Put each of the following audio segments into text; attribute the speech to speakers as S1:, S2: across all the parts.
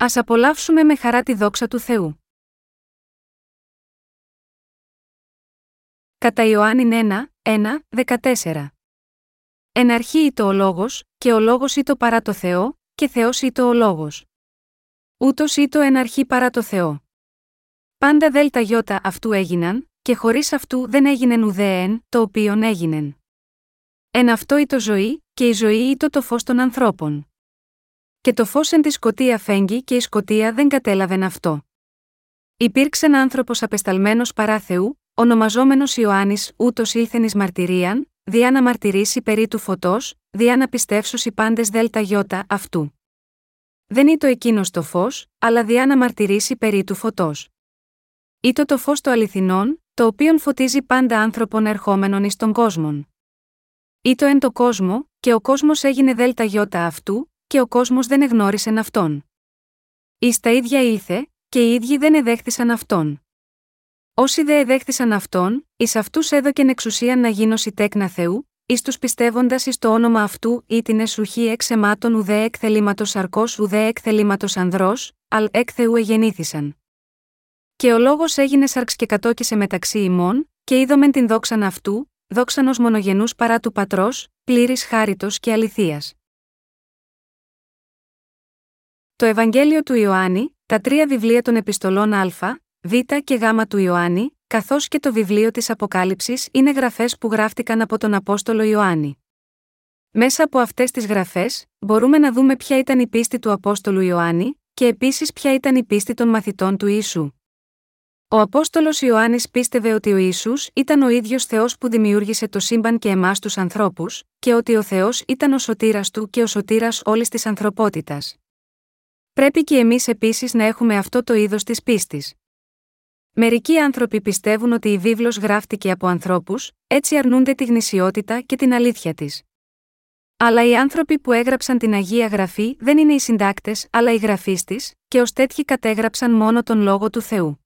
S1: Ας απολαύσουμε με χαρά τη δόξα του Θεού. Κατά Ιωάννην 1, 1, 14. Εν αρχή ήτο ο λόγος, και ο λόγος ήτο παρά το Θεό, και Θεός ήτο ο λόγος. Ούτως ήτο εν αρχή παρά το Θεό. Πάντα δέλτα γιώτα αυτού έγιναν, και χωρίς αυτού δεν έγινεν ουδέεν, το οποίον έγινεν. Εν αυτό ήτο ζωή, και η ζωή ήτο το φως των ανθρώπων. Και το φως εν τη σκοτία φέγγει και η σκοτία δεν κατέλαβεν αυτό. Υπήρξε ένα άνθρωπος απεσταλμένος παρά Θεού, ονομαζόμενος Ιωάννης, ούτως ήλθεν εις μαρτυρίαν, διά να μαρτυρήσει περί του φωτός, διά να οι πάντες δέλτα γιώτα αυτού. Δεν ήτο εκείνος το φως, αλλά διά να μαρτυρήσει περί του φωτός. Ήτο το φως το αληθινόν, το οποίον φωτίζει πάντα άνθρωπον ερχόμενων εις τον κόσμον. Ήτο εν το κόσμο, και ο κόσμος έγινε δέλτα γιώτα αυτού, και ο κόσμος δεν εγνώρισεν αυτόν. Εις τα ίδια ήλθε, και οι ίδιοι δεν εδέχθησαν αυτόν. Όσοι δε εδέχθησαν αυτόν, εις αυτούς έδωκεν εξουσία να γίνωση τέκνα Θεού, εις τους πιστεύοντας εις το όνομα αυτού ή την εσουχή εξ εμάτων ουδέ εκ θελήματος αρκό ουδέ εκ θελήματος ανδρός, αλ εκ Θεού εγεννήθησαν. Και ο λόγος έγινε σαρξ και κατόκισε μεταξύ ημών, και είδομεν την δόξαν αυτού, δόξαν ως μονογενούς παρά του πατρός, πλήρης χάριτος και αληθείας. Το Ευαγγέλιο του Ιωάννη, τα τρία βιβλία των επιστολών Α, Β και Γ του Ιωάννη, καθώς και το βιβλίο της Αποκάλυψης είναι γραφές που γράφτηκαν από τον Απόστολο Ιωάννη. Μέσα από αυτές τις γραφές, μπορούμε να δούμε ποια ήταν η πίστη του Απόστολου Ιωάννη, και επίσης ποια ήταν η πίστη των μαθητών του Ιησού. Ο Απόστολος Ιωάννης πίστευε ότι ο Ισού ήταν ο ίδιος Θεός που δημιούργησε το σύμπαν και εμάς τους ανθρώπους, και ότι ο Θεός ήταν ο σωτήρας του και ο σωτήρας όλης της ανθρωπότητας. Πρέπει και εμείς επίσης να έχουμε αυτό το είδος της πίστης. Μερικοί άνθρωποι πιστεύουν ότι η βίβλος γράφτηκε από ανθρώπους, έτσι αρνούνται τη γνησιότητα και την αλήθεια της. Αλλά οι άνθρωποι που έγραψαν την Αγία Γραφή δεν είναι οι συντάκτες, αλλά οι γραφείς της, και ως τέτοιοι κατέγραψαν μόνο τον λόγο του Θεού.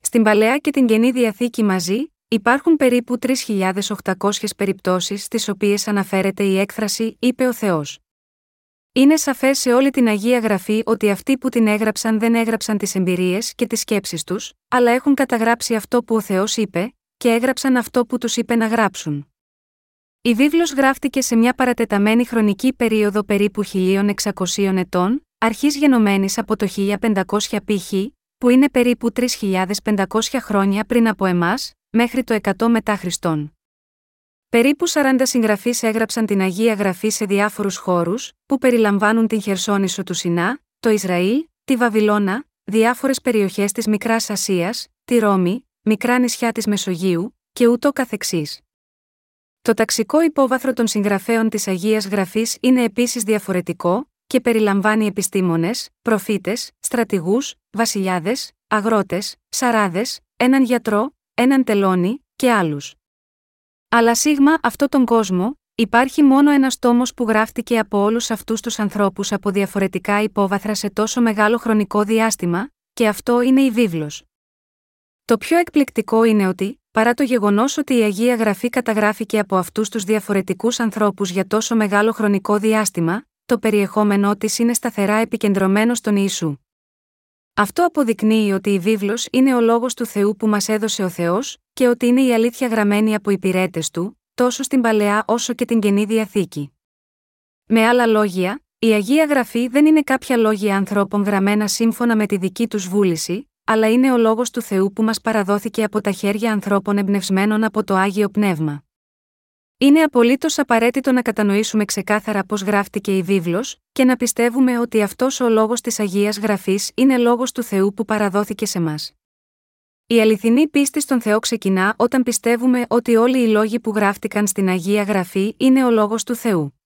S1: Στην Παλαιά και την Καινή Διαθήκη μαζί, υπάρχουν περίπου 3.800 περιπτώσεις στις οποίες αναφέρεται η έκφραση είπε ο Θεός. Είναι σαφές σε όλη την Αγία Γραφή ότι αυτοί που την έγραψαν δεν έγραψαν τις εμπειρίες και τις σκέψεις τους, αλλά έχουν καταγράψει αυτό που ο Θεός είπε, και έγραψαν αυτό που τους είπε να γράψουν. Η βίβλος γράφτηκε σε μια παρατεταμένη χρονική περίοδο περίπου 1600 ετών, αρχής γενομένης από το 1500 π.χ., που είναι περίπου 3.500 χρόνια πριν από εμάς, μέχρι το 100 μετά Χριστόν. Περίπου 40 συγγραφείς έγραψαν την Αγία Γραφή σε διάφορους χώρους, που περιλαμβάνουν την Χερσόνησο του Σινά, το Ισραήλ, τη Βαβυλώνα, διάφορες περιοχές της Μικράς Ασίας, τη Ρώμη, μικρά νησιά της Μεσογείου, και ούτω καθεξής. Το ταξικό υπόβαθρο των συγγραφέων της Αγίας Γραφής είναι επίσης διαφορετικό, και περιλαμβάνει επιστήμονες, προφήτες, στρατηγούς, βασιλιάδες, αγρότες, σαράδες, έναν γιατρό, έναν τελώνη και άλλους. Αλλά σίγμα αυτό τον κόσμο, υπάρχει μόνο ένας τόμος που γράφτηκε από όλους αυτούς τους ανθρώπους από διαφορετικά υπόβαθρα σε τόσο μεγάλο χρονικό διάστημα, και αυτό είναι η βίβλος. Το πιο εκπληκτικό είναι ότι, παρά το γεγονός ότι η Αγία Γραφή καταγράφηκε από αυτούς τους διαφορετικούς ανθρώπους για τόσο μεγάλο χρονικό διάστημα, το περιεχόμενό της είναι σταθερά επικεντρωμένο στον Ιησού. Αυτό αποδεικνύει ότι η βίβλος είναι ο λόγος του Θεού που μας έδωσε ο Θεός, και ότι είναι η αλήθεια γραμμένη από υπηρέτες του, τόσο στην παλαιά όσο και την καινή διαθήκη. Με άλλα λόγια, η Αγία Γραφή δεν είναι κάποια λόγια ανθρώπων γραμμένα σύμφωνα με τη δική τους βούληση, αλλά είναι ο λόγος του Θεού που μας παραδόθηκε από τα χέρια ανθρώπων εμπνευσμένων από το άγιο πνεύμα. Είναι απολύτως απαραίτητο να κατανοήσουμε ξεκάθαρα πώς γράφτηκε η βίβλος, και να πιστεύουμε ότι αυτός ο λόγος της Αγίας Γραφής είναι λόγος του Θεού που παραδόθηκε σε μας. Η αληθινή πίστη στον Θεό ξεκινά όταν πιστεύουμε ότι όλοι οι λόγοι που γράφτηκαν στην Αγία Γραφή είναι ο λόγος του Θεού.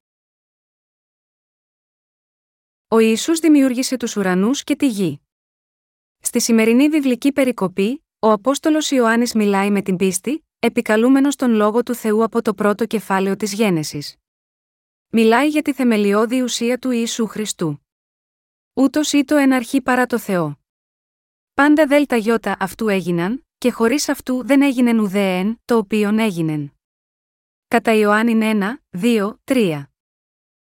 S1: Ο Ιησούς δημιούργησε τους ουρανούς και τη γη. Στη σημερινή βιβλική περικοπή, ο Απόστολος Ιωάννης μιλάει με την πίστη, επικαλούμενος τον Λόγο του Θεού από το πρώτο κεφάλαιο της Γένεσης. Μιλάει για τη θεμελιώδη ουσία του Ιησού Χριστού. Ούτως ή το εν αρχή παρά το Θεό. Πάντα δέλτα γιώτα αυτού έγιναν, και χωρίς αυτού δεν έγινε ουδέεν, το οποίον έγινεν. Κατά Ιωάννη 1, 2, 3.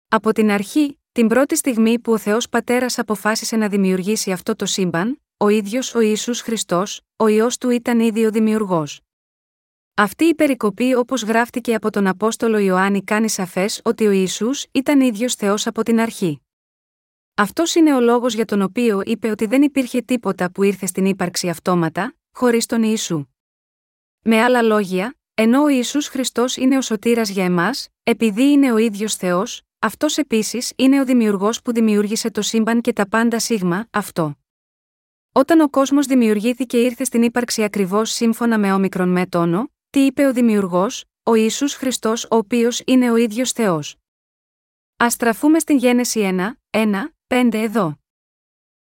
S1: Από την αρχή, Την πρώτη στιγμή που ο Θεός Πατέρας αποφάσισε να δημιουργήσει αυτό το σύμπαν, ο ίδιος ο Ιησούς Χριστός, ο ιό του ήταν ήδη ο δημιουργός. Αυτή η περικοπή όπως γράφτηκε από τον Απόστολο Ιωάννη κάνει σαφές ότι ο Ιησούς ήταν ίδιος Θεός από την αρχή. Αυτός είναι ο λόγος για τον οποίο είπε ότι δεν υπήρχε τίποτα που ήρθε στην ύπαρξη αυτόματα, χωρίς τον Ιησού. Με άλλα λόγια, ενώ ο Ιησούς Χριστός είναι ο σωτήρας για εμάς, επειδή είναι ο ίδιος Θεός, αυτός επίσης είναι ο δημιουργός που δημιούργησε το σύμπαν και τα πάντα σίγμα, αυτό. Όταν ο κόσμος δημιουργήθηκε ήρθε στην ύπαρξη ακριβώς σύμφωνα με όμικρον με τόνο, τι είπε ο δημιουργός, ο Ιησούς Χριστός, ο οποίος είναι ο ίδιος Θεός. Α στραφούμε στην Γένεση 1, 1, 5 εδώ.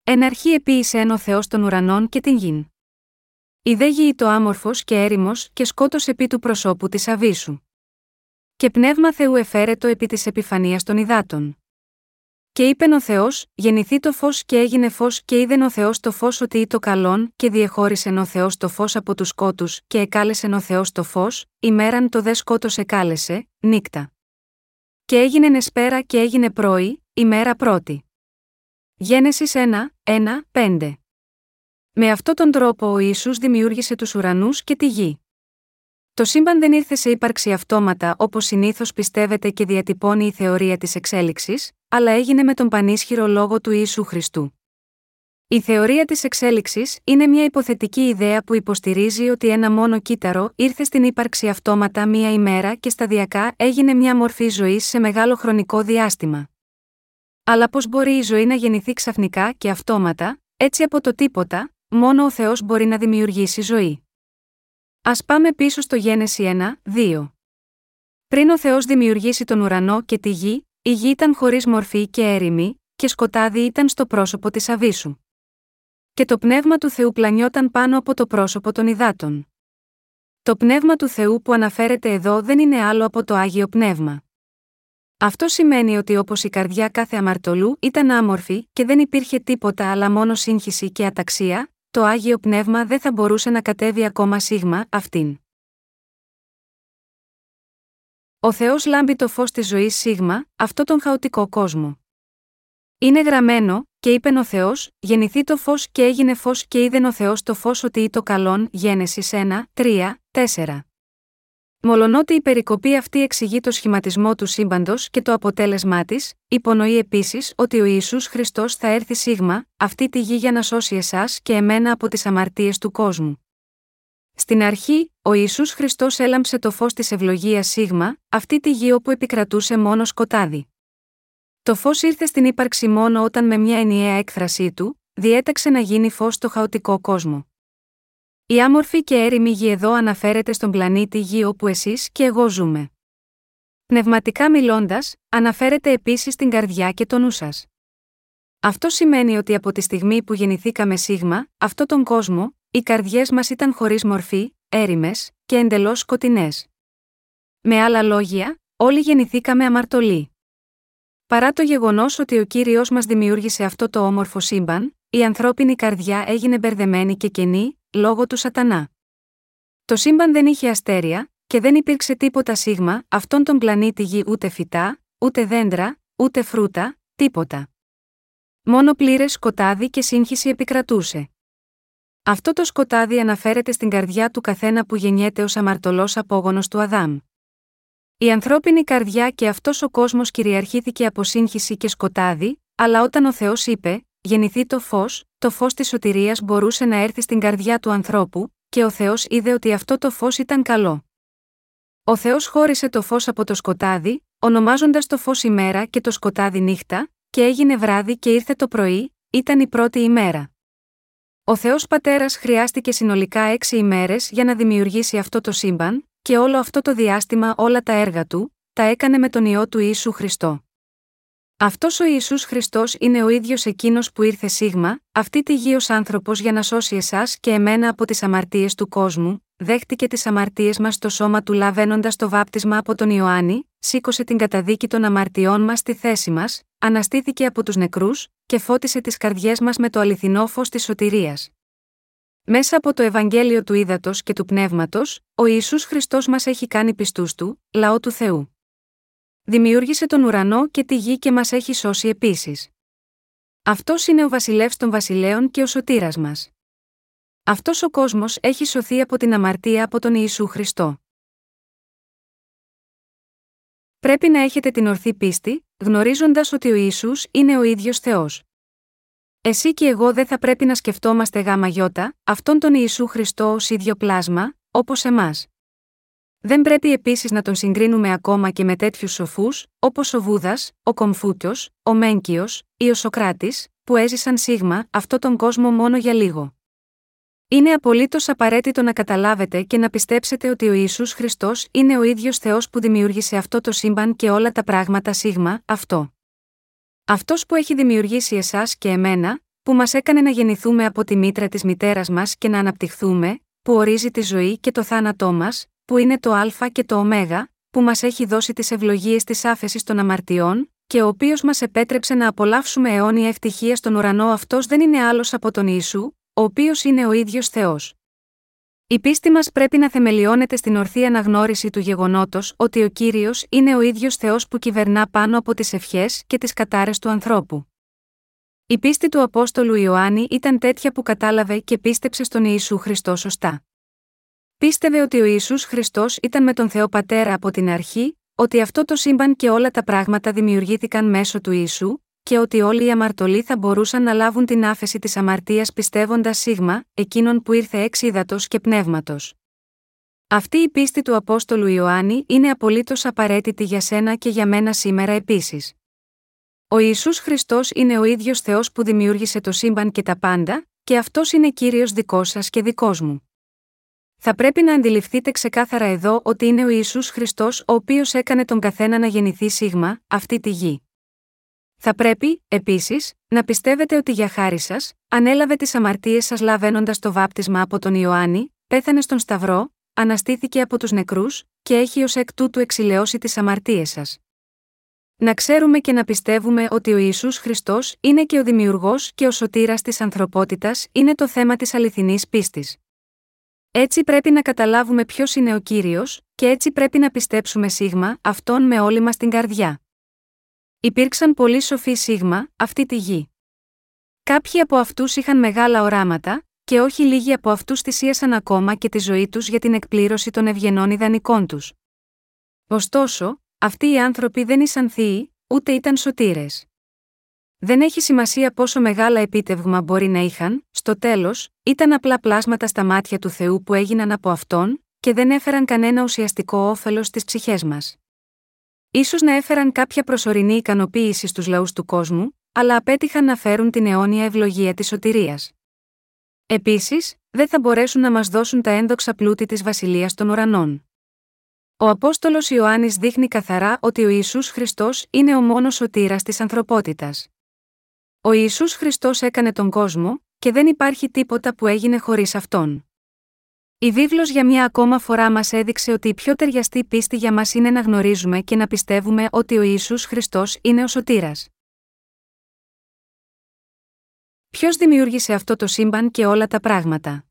S1: Εν αρχή επίησε ο Θεός των ουρανών και την γην. Η δε γη το άμορφος και έρημος και σκότο επί του προσώπου της Αβίσου. Και πνεύμα Θεού εφέρετο επί της επιφανίας των υδάτων. Και είπεν ο Θεός, γεννηθεί το φως και έγινε φως και είδεν ο Θεός το φως ότι ή το καλόν, και διεχώρισεν ο Θεός το φως από τους σκότους, και εκάλεσεν ο Θεός το φως, ημέραν το δε σκότος εκάλεσε, νύκτα. Και έγινε νεσπέρα και έγινε πρωί, ημέρα πρώτη. Γένεσης 1, 1, 5. Με αυτόν τον τρόπο ο Ιησούς δημιούργησε τους ουρανούς και τη γη. Το σύμπαν δεν ήρθε σε ύπαρξη αυτόματα όπως συνήθως πιστεύεται και διατυπώνει η θεωρία της εξέλιξης, αλλά έγινε με τον πανίσχυρο λόγο του Ιησού Χριστού. Η θεωρία της εξέλιξης είναι μια υποθετική ιδέα που υποστηρίζει ότι ένα μόνο κύτταρο ήρθε στην ύπαρξη αυτόματα μία ημέρα και σταδιακά έγινε μια μορφή ζωής σε μεγάλο χρονικό διάστημα. Αλλά πώς μπορεί η ζωή να γεννηθεί ξαφνικά και αυτόματα, έτσι από το τίποτα, μόνο ο Θεός μπορεί να δημιουργήσει ζωή. Α πάμε πίσω στο Γένεση 1, 2. Πριν ο Θεός δημιουργήσει τον ουρανό και τη γη, η γη ήταν χωρίς μορφή και έρημη, και σκοτάδι ήταν στο πρόσωπο της Αβίσου. Και το πνεύμα του Θεού πλανιόταν πάνω από το πρόσωπο των υδάτων. Το πνεύμα του Θεού που αναφέρεται εδώ δεν είναι άλλο από το άγιο πνεύμα. Αυτό σημαίνει ότι όπως η καρδιά κάθε αμαρτωλού ήταν άμορφη και δεν υπήρχε τίποτα αλλά μόνο σύγχυση και αταξία, το Άγιο Πνεύμα δεν θα μπορούσε να κατέβει ακόμα σίγμα αυτήν. Ο Θεός λάμπει το φως της ζωής σίγμα, αυτό τον χαοτικό κόσμο. Είναι γραμμένο, και είπε ο Θεός, γεννηθεί το φως και έγινε φως και είδεν ο Θεός το φως ότι ή το καλόν, Γένεσης 1, 3, 4. Μολονότι η περικοπή αυτή εξηγεί το σχηματισμό του σύμπαντος και το αποτέλεσμά της, υπονοεί επίσης ότι ο Ισού Χριστός θα έρθει σίγμα, αυτή τη γη για να σώσει εσάς και εμένα από τις αμαρτίες του κόσμου. Στην αρχή, ο Ιησούς Χριστός έλαμψε το φως της ευλογίας σίγμα, αυτή τη γη όπου επικρατούσε μόνο σκοτάδι. Το φως ήρθε στην ύπαρξη μόνο όταν με μια ενιαία έκφρασή του, διέταξε να γίνει φως στο χαοτικό κόσμο. Η άμορφη και έρημη γη εδώ αναφέρεται στον πλανήτη Γη όπου εσείς και εγώ ζούμε. Πνευματικά μιλώντας, αναφέρεται επίσης στην καρδιά και το νου σας. Αυτό σημαίνει ότι από τη στιγμή που γεννηθήκαμε σίγμα, αυτό τον κόσμο, οι καρδιές μας ήταν χωρίς μορφή, έριμε και εντελώς σκοτεινές. Με άλλα λόγια, όλοι γεννηθήκαμε αμαρτωλοί. Παρά το γεγονός ότι ο κύριος μας δημιούργησε αυτό το όμορφο σύμπαν, η ανθρώπινη καρδιά έγινε μπερδεμένη και κενή, λόγω του Σατανά. Το σύμπαν δεν είχε αστέρια, και δεν υπήρξε τίποτα σίγμα, αυτόν τον πλανήτη γη ούτε φυτά, ούτε δέντρα, ούτε φρούτα, τίποτα. Μόνο πλήρες σκοτάδι και σύγχυση επικρατούσε. Αυτό το σκοτάδι αναφέρεται στην καρδιά του καθένα που γεννιέται ως αμαρτωλός απόγονος του Αδάμ. Η ανθρώπινη καρδιά και αυτός ο κόσμος κυριαρχήθηκε από σύγχυση και σκοτάδι, αλλά όταν ο Θεός είπε: Γεννηθεί το φως, το φως της σωτηρίας μπορούσε να έρθει στην καρδιά του ανθρώπου, και ο Θεός είδε ότι αυτό το φως ήταν καλό. Ο Θεός χώρισε το φως από το σκοτάδι, ονομάζοντας το φως ημέρα και το σκοτάδι νύχτα, και έγινε βράδυ και ήρθε το πρωί, ήταν η πρώτη ημέρα. Ο Θεός Πατέρας χρειάστηκε συνολικά έξι ημέρες για να δημιουργήσει αυτό το σύμπαν, και όλο αυτό το διάστημα όλα τα έργα του, τα έκανε με τον ιό του Ιησού Χριστό. Αυτός ο Ιησούς Χριστός είναι ο ίδιος εκείνος που ήρθε σίγμα, αυτή τη γη ως άνθρωπος για να σώσει εσάς και εμένα από τις αμαρτίες του κόσμου, δέχτηκε τις αμαρτίες μας στο σώμα του λαβαίνοντας το βάπτισμα από τον Ιωάννη, σήκωσε την καταδίκη των αμαρτιών μας στη θέση μας, αναστήθηκε από τους νεκρούς, και φώτισε τις καρδιές μας με το αληθινό φως της σωτηρίας. Μέσα από το Ευαγγέλιο του Ήδατος και του Πνεύματος, ο Ιησούς Χριστός μας έχει κάνει πιστούς του, λαό του Θεού. Δημιούργησε τον ουρανό και τη γη και μας έχει σώσει επίσης. Αυτός είναι ο βασιλεύς των βασιλέων και ο σωτήρας μας. Αυτός ο κόσμος έχει σωθεί από την αμαρτία από τον Ιησού Χριστό. Πρέπει να έχετε την ορθή πίστη, γνωρίζοντας ότι ο Ιησούς είναι ο ίδιος Θεός. Εσύ και εγώ δεν θα πρέπει να σκεφτόμαστε γάμα γιώτα, αυτόν τον Ιησού Χριστό ως ίδιο πλάσμα, όπως εμάς. Δεν πρέπει επίσης να τον συγκρίνουμε ακόμα και με τέτοιους σοφούς, όπως ο Βούδας, ο Κομφούκιο, ο Μέγκιο ή ο Σοκράτης, που έζησαν σίγμα αυτόν τον κόσμο μόνο για λίγο. Είναι απολύτως απαραίτητο να καταλάβετε και να πιστέψετε ότι ο Ιησούς Χριστός είναι ο ίδιος Θεός που δημιούργησε αυτό το σύμπαν και όλα τα πράγματα σίγμα, αυτό. Αυτός που έχει δημιουργήσει εσάς και εμένα, που μας έκανε να γεννηθούμε από τη μήτρα της μητέρας μας και να αναπτυχθούμε, που ορίζει τη ζωή και το θάνατό μας, που είναι το Α και το Ω, που μας έχει δώσει τις ευλογίες της άφεσης των αμαρτιών, και ο οποίος μας επέτρεψε να απολαύσουμε αιώνια ευτυχία στον ουρανό αυτός δεν είναι άλλος από τον Ιησού, ο οποίος είναι ο ίδιος Θεός. Η πίστη μας πρέπει να θεμελιώνεται στην ορθή αναγνώριση του γεγονότος ότι ο κύριος είναι ο ίδιος Θεός που κυβερνά πάνω από τις ευχές και τις κατάρε του ανθρώπου. Η πίστη του Απόστολου Ιωάννη ήταν τέτοια που κατάλαβε και πίστεψε στον Ιησού Χριστό σωστά. Πίστευε ότι ο Ιησούς Χριστός ήταν με τον Θεό Πατέρα από την αρχή, ότι αυτό το σύμπαν και όλα τα πράγματα δημιουργήθηκαν μέσω του Ιησού, και ότι όλοι οι αμαρτωλοί θα μπορούσαν να λάβουν την άφεση της αμαρτίας πιστεύοντας σίγμα, εκείνον που ήρθε εξ ύδατος και πνεύματος. Αυτή η πίστη του Απόστολου Ιωάννη είναι απολύτως απαραίτητη για σένα και για μένα σήμερα επίσης. Ο Ισού Χριστός είναι ο ίδιος Θεός που δημιούργησε το σύμπαν και τα πάντα, και αυτός είναι κύριος δικός σας και δικός μου. Θα πρέπει να αντιληφθείτε ξεκάθαρα εδώ ότι είναι ο Ισού Χριστός ο οποίος έκανε τον καθένα να γεννηθεί σίγμα, αυτή τη γη. Θα πρέπει, επίσης, να πιστεύετε ότι για χάρη σας, ανέλαβε τις αμαρτίες σας λαβαίνοντας το βάπτισμα από τον Ιωάννη, πέθανε στον Σταυρό, αναστήθηκε από τους νεκρούς, και έχει ως εκ τούτου εξηλαιώσει τις αμαρτίες σας. Να ξέρουμε και να πιστεύουμε ότι ο Ισού Χριστός είναι και ο δημιουργός και ο σωτήρας της ανθρωπότητας είναι το θέμα της αληθινής πίστης. Έτσι πρέπει να καταλάβουμε ποιος είναι ο κύριος, και έτσι πρέπει να πιστέψουμε σίγμα αυτόν με όλη μας την καρδιά. Υπήρξαν πολλοί σοφοί σίγμα, αυτή τη γη. Κάποιοι από αυτούς είχαν μεγάλα οράματα, και όχι λίγοι από αυτούς θυσίασαν ακόμα και τη ζωή τους για την εκπλήρωση των ευγενών ιδανικών τους. Ωστόσο, αυτοί οι άνθρωποι δεν ήσαν θείοι, ούτε ήταν σωτήρες. Δεν έχει σημασία πόσο μεγάλα επίτευγμα μπορεί να είχαν, στο τέλος, ήταν απλά πλάσματα στα μάτια του Θεού που έγιναν από αυτόν, και δεν έφεραν κανένα ουσιαστικό όφελος στις ψυχές μας. Ίσως να έφεραν κάποια προσωρινή ικανοποίηση στους λαούς του κόσμου, αλλά απέτυχαν να φέρουν την αιώνια ευλογία της σωτηρίας. Επίσης, δεν θα μπορέσουν να μας δώσουν τα ένδοξα πλούτη της Βασιλείας των Ουρανών. Ο Απόστολος Ιωάννης δείχνει καθαρά ότι ο Ιησούς Χριστός είναι ο μόνος σωτήρας της ανθρωπότητας. Ο Ιησούς Χριστός έκανε τον κόσμο, και δεν υπάρχει τίποτα που έγινε χωρίς Αυτόν. Η βίβλος για μια ακόμα φορά μας έδειξε ότι η πιο ταιριαστή πίστη για μας είναι να γνωρίζουμε και να πιστεύουμε ότι ο Ιησούς Χριστός είναι ο σωτήρας. Ποιος δημιούργησε αυτό το σύμπαν και όλα τα πράγματα;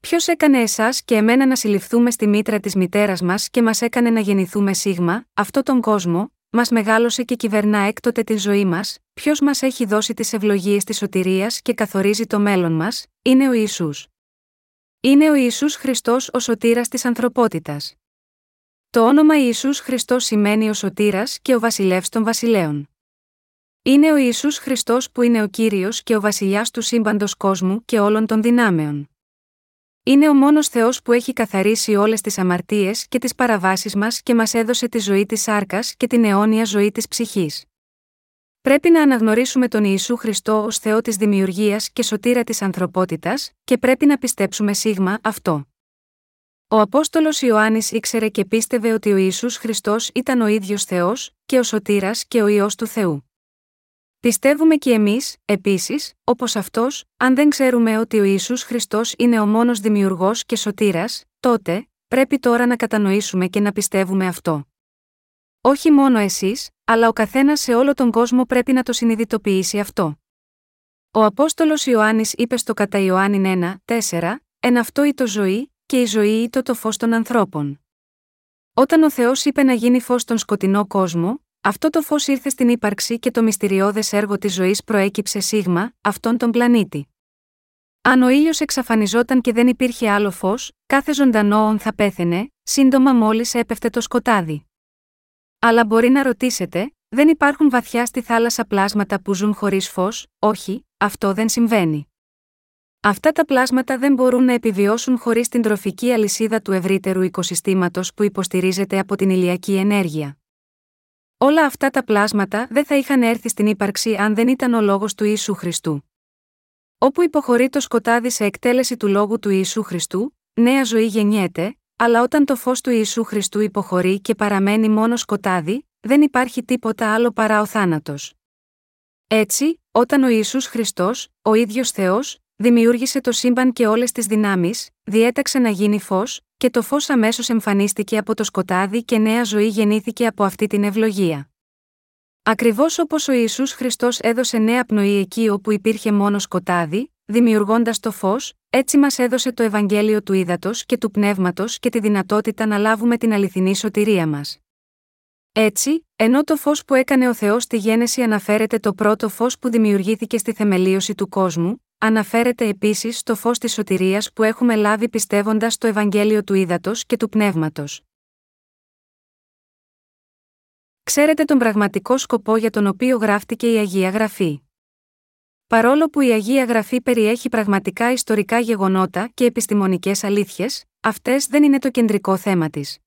S1: Ποιος έκανε εσάς και εμένα να συλληφθούμε στη μήτρα της μητέρας μας και μας έκανε να γεννηθούμε σίγμα, αυτό τον κόσμο, μας μεγάλωσε και κυβερνά έκτοτε τη ζωή μας, ποιος μας έχει δώσει τις ευλογίες της σωτηρίας και καθορίζει το μέλλον μας, είναι ο Ιησούς. Είναι ο Ιησούς Χριστός ο σωτήρας της ανθρωπότητας. Το όνομα Ιησούς Χριστός σημαίνει ο σωτήρας και ο βασιλεύς των βασιλέων. Είναι ο Ιησούς Χριστός που είναι ο Κύριος και ο βασιλιάς του σύμπαντος κόσμου και όλων των δυνάμεων. Είναι ο μόνος Θεός που έχει καθαρίσει όλες τις αμαρτίες και τις παραβάσεις μας και μας έδωσε τη ζωή της σάρκας και την αιώνια ζωή της ψυχής. Πρέπει να αναγνωρίσουμε τον Ιησού Χριστό ως Θεό της δημιουργίας και σωτήρα της ανθρωπότητας, και πρέπει να πιστέψουμε σίγμα αυτό. Ο Απόστολος Ιωάννης ήξερε και πίστευε ότι ο Ιησούς Χριστός ήταν ο ίδιος Θεός, και ο σωτήρας και ο ιό του Θεού. Πιστεύουμε και εμείς, επίσης, όπως αυτός, αν δεν ξέρουμε ότι ο Ιησούς Χριστός είναι ο μόνος δημιουργός και σωτήρας, τότε, πρέπει τώρα να κατανοήσουμε και να πιστεύουμε αυτό. Όχι μόνο εσείς, αλλά ο καθένας σε όλο τον κόσμο πρέπει να το συνειδητοποιήσει αυτό. Ο Απόστολος Ιωάννης είπε στο κατά Ιωάννη 1, 4, Εν αυτό ή το ζωή, και η ζωή ή το το φως των ανθρώπων. Όταν ο Θεός είπε να γίνει φως στον σκοτεινό κόσμο, αυτό το φως ήρθε στην ύπαρξη και το μυστηριώδες έργο της ζωής προέκυψε σίγμα, αυτόν τον πλανήτη. Αν ο ήλιος εξαφανιζόταν και δεν υπήρχε άλλο φως, κάθε ζωντανό θα πέθαινε, σύντομα μόλις έπεφτε το σκοτάδι. Αλλά μπορεί να ρωτήσετε, δεν υπάρχουν βαθιά στη θάλασσα πλάσματα που ζουν χωρίς φως, όχι, αυτό δεν συμβαίνει. Αυτά τα πλάσματα δεν μπορούν να επιβιώσουν χωρίς την τροφική αλυσίδα του ευρύτερου οικοσυστήματος που υποστηρίζεται από την ηλιακή ενέργεια. Όλα αυτά τα πλάσματα δεν θα είχαν έρθει στην ύπαρξη αν δεν ήταν ο λόγος του Ιησού Χριστού. Όπου υποχωρεί το σκοτάδι σε εκτέλεση του λόγου του Ιησού Χριστού, νέα ζωή γεννιέται, αλλά όταν το φως του Ιησού Χριστού υποχωρεί και παραμένει μόνο σκοτάδι, δεν υπάρχει τίποτα άλλο παρά ο θάνατος. Έτσι, όταν ο Ιησούς Χριστός, ο ίδιος Θεός, δημιούργησε το σύμπαν και όλες τις δυνάμεις, διέταξε να γίνει φως, και το φως αμέσως εμφανίστηκε από το σκοτάδι και νέα ζωή γεννήθηκε από αυτή την ευλογία. Ακριβώς όπως ο Ισού Χριστός έδωσε νέα πνοή εκεί όπου υπήρχε μόνο σκοτάδι, δημιουργώντας το φως, έτσι μας έδωσε το Ευαγγέλιο του Ήδατος και του Πνεύματος και τη δυνατότητα να λάβουμε την αληθινή σωτηρία μας. Έτσι, ενώ το φως που έκανε ο Θεός στη γέννηση αναφέρεται το πρώτο φως που δημιουργήθηκε στη θεμελίωση του κόσμου, αναφέρεται επίσης στο φως της σωτηρίας που έχουμε λάβει πιστεύοντας το Ευαγγέλιο του Ήδατος και του Πνεύματος. Ξέρετε τον πραγματικό σκοπό για τον οποίο γράφτηκε η Αγία Γραφή. Παρόλο που η Αγία Γραφή περιέχει πραγματικά ιστορικά γεγονότα και επιστημονικές αλήθειες, αυτές δεν είναι το κεντρικό θέμα της.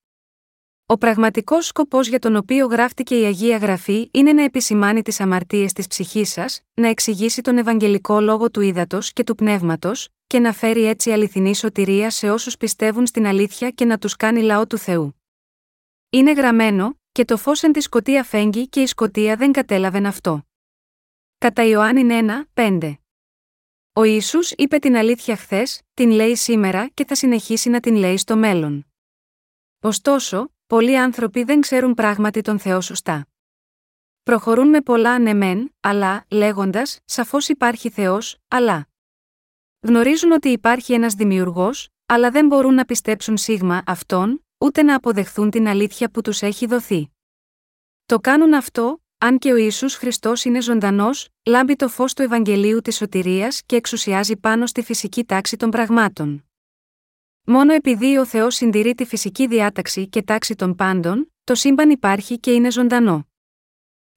S1: Ο πραγματικός σκοπός για τον οποίο γράφτηκε η Αγία Γραφή είναι να επισημάνει τις αμαρτίες της ψυχής σας, να εξηγήσει τον Ευαγγελικό λόγο του ύδατο και του πνεύματος, και να φέρει έτσι αληθινή σωτηρία σε όσους πιστεύουν στην αλήθεια και να τους κάνει λαό του Θεού. Είναι γραμμένο, και το φως εν τη σκοτία φέγγει και η σκοτία δεν κατέλαβεν αυτό. Κατά Ιωάννη 1, 5. Ο Ιησούς είπε την αλήθεια χθες, την λέει σήμερα και θα συνεχίσει να την λέει στο μέλλον. Ωστόσο, πολλοί άνθρωποι δεν ξέρουν πράγματι τον Θεό σωστά. Προχωρούν με πολλά ανεμέν, αλλά, λέγοντας, σαφώς υπάρχει Θεός, αλλά. Γνωρίζουν ότι υπάρχει ένας δημιουργός, αλλά δεν μπορούν να πιστέψουν σίγμα αυτόν, ούτε να αποδεχθούν την αλήθεια που τους έχει δοθεί. Το κάνουν αυτό, αν και ο Ιησούς Χριστός είναι ζωντανός, λάμπει το φως του Ευαγγελίου της Σωτηρίας και εξουσιάζει πάνω στη φυσική τάξη των πραγμάτων. Μόνο επειδή ο Θεός συντηρεί τη φυσική διάταξη και τάξη των πάντων, το σύμπαν υπάρχει και είναι ζωντανό.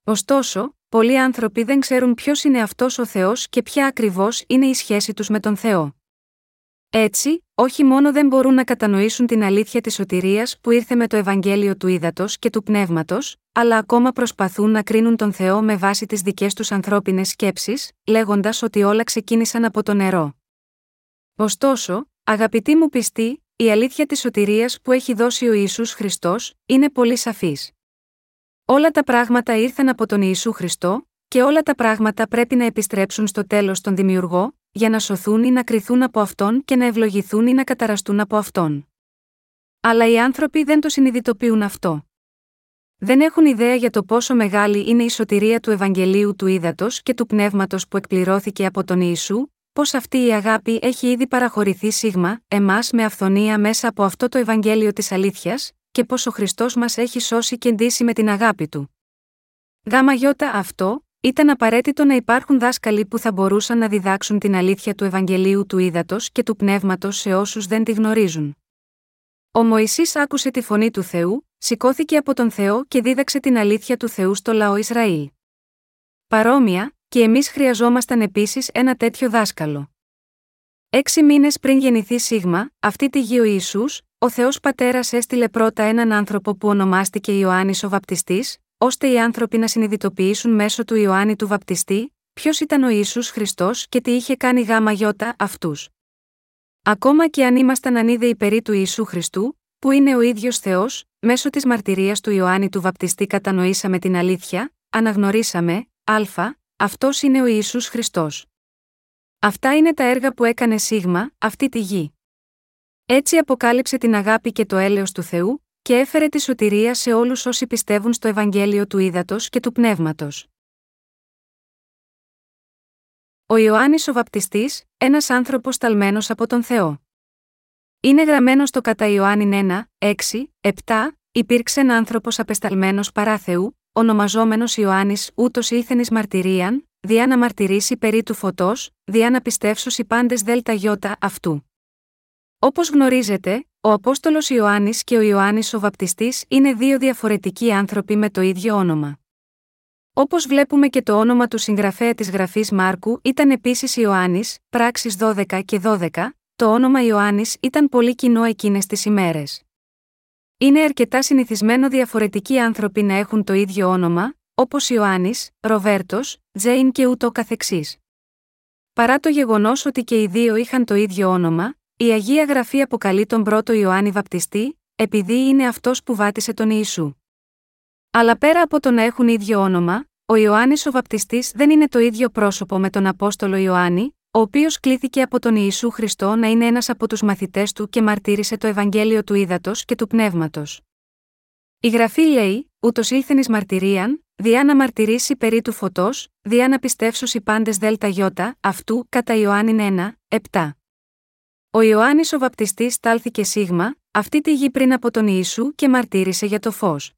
S1: Ωστόσο, πολλοί άνθρωποι δεν ξέρουν ποιος είναι αυτός ο Θεός και ποια ακριβώς είναι η σχέση τους με τον Θεό. Έτσι, όχι μόνο δεν μπορούν να κατανοήσουν την αλήθεια της σωτηρίας που ήρθε με το Ευαγγέλιο του Ήδατος και του Πνεύματος, αλλά ακόμα προσπαθούν να κρίνουν τον Θεό με βάση τις δικές τους ανθρώπινες σκέψεις, λέγοντας ότι όλα ξεκίνησαν από το νερό. Ωστόσο, Αγαπητοί μου πιστοί, η αλήθεια της σωτηρίας που έχει δώσει ο Ιησούς Χριστός, είναι πολύ σαφής. Όλα τα πράγματα ήρθαν από τον Ιησού Χριστό, και όλα τα πράγματα πρέπει να επιστρέψουν στο τέλος τον Δημιουργό, για να σωθούν ή να κριθούν από Αυτόν και να ευλογηθούν ή να καταραστούν από Αυτόν. Αλλά οι άνθρωποι δεν το συνειδητοποιούν αυτό. Δεν έχουν ιδέα για το πόσο μεγάλη είναι η σωτηρία του Ευαγγελίου του Ήδατος και του Πνεύματος που εκπληρώθηκε από τον Ιησού, πως αυτή η αγάπη έχει ήδη παραχωρηθεί σίγμα, εμάς με αυθονία μέσα από αυτό το Ευαγγέλιο της Αλήθειας, και πως ο Χριστός μας έχει σώσει και ντύσει με την αγάπη του. Γάμα γιώτα αυτό, ήταν απαραίτητο να υπάρχουν δάσκαλοι που θα μπορούσαν να διδάξουν την αλήθεια του Ευαγγελίου του Ήδατος και του Πνεύματος σε όσους δεν τη γνωρίζουν. Ο Μωυσής άκουσε τη φωνή του Θεού, σηκώθηκε από τον Θεό και δίδαξε την αλήθεια του Θεού στο λαό Ισραήλ. Παρόμοια, και εμείς χρειαζόμασταν επίσης ένα τέτοιο δάσκαλο. Έξι μήνες πριν γεννηθεί Σίγμα, αυτή τη γη ο Ιησούς, ο Θεός Πατέρας έστειλε πρώτα έναν άνθρωπο που ονομάστηκε Ιωάννης ο Βαπτιστής, ώστε οι άνθρωποι να συνειδητοποιήσουν μέσω του Ιωάννη του Βαπτιστή, ποιος ήταν ο Ιησούς Χριστός και τι είχε κάνει γάμα γιώτα αυτούς. Ακόμα και αν ήμασταν ανίδεοι περί του Ιησού Χριστού, που είναι ο ίδιος Θεός, μέσω της μαρτυρίας του Ιωάννη του Βαπτιστή κατανοήσαμε την αλήθεια, αναγνωρίσαμε, α, αυτός είναι ο Ισού Χριστός. Αυτά είναι τα έργα που έκανε Σίγμα, αυτή τη γη. Έτσι αποκάλυψε την αγάπη και το έλεος του Θεού, και έφερε τη σωτηρία σε όλους όσοι πιστεύουν στο Ευαγγέλιο του Ήδατος και του Πνεύματος. Ο Ιωάννης ο Βαπτιστής, ένας άνθρωπος ταλμένος από τον Θεό. Είναι γραμμένος στο κατά Ιωάννη 1, 6, 7, υπήρξε ένα άνθρωπος απεσταλμένος παρά Θεού, ονομαζόμενος Ιωάννης, ούτως ήλθεν μαρτυρίαν, διά να μαρτυρήσει περί του φωτός, διά να οι πάντες δέλτα γιώτα αυτού. Όπως γνωρίζετε, ο Απόστολος Ιωάννης και ο Ιωάννης ο Βαπτιστής είναι δύο διαφορετικοί άνθρωποι με το ίδιο όνομα. Όπως βλέπουμε και το όνομα του συγγραφέα της γραφής Μάρκου ήταν επίσης Ιωάννης, πράξεις 12 και 12, το όνομα Ιωάννης ήταν πολύ κοινό εκείνες τις ημέρες. Είναι αρκετά συνηθισμένο διαφορετικοί άνθρωποι να έχουν το ίδιο όνομα, όπως Ιωάννης, Ροβέρτος, Τζέιν και ούτω καθεξής. Παρά το γεγονός ότι και οι δύο είχαν το ίδιο όνομα, η Αγία Γραφή αποκαλεί τον πρώτο Ιωάννη Βαπτιστή, επειδή είναι αυτός που βάτισε τον Ιησού. Αλλά πέρα από το να έχουν ίδιο όνομα, ο Ιωάννης ο Βαπτιστής δεν είναι το ίδιο πρόσωπο με τον Απόστολο Ιωάννη, ο οποίος κλήθηκε από τον Ιησού Χριστό να είναι ένας από τους μαθητές του και μαρτύρησε το Ευαγγέλιο του Ήδατος και του Πνεύματος. Η γραφή λέει: Ούτως ήλθεν εις μαρτυρίαν, διά να μαρτυρήσει περί του φωτός, διά να οι πάντες δέλτα γιώτα, αυτού, κατά Ιωάννη 1, 7. Ο Ιωάννης ο Βαπτιστής στάλθηκε σίγμα, αυτή τη γη πριν από τον Ιησού και μαρτύρησε για το φως.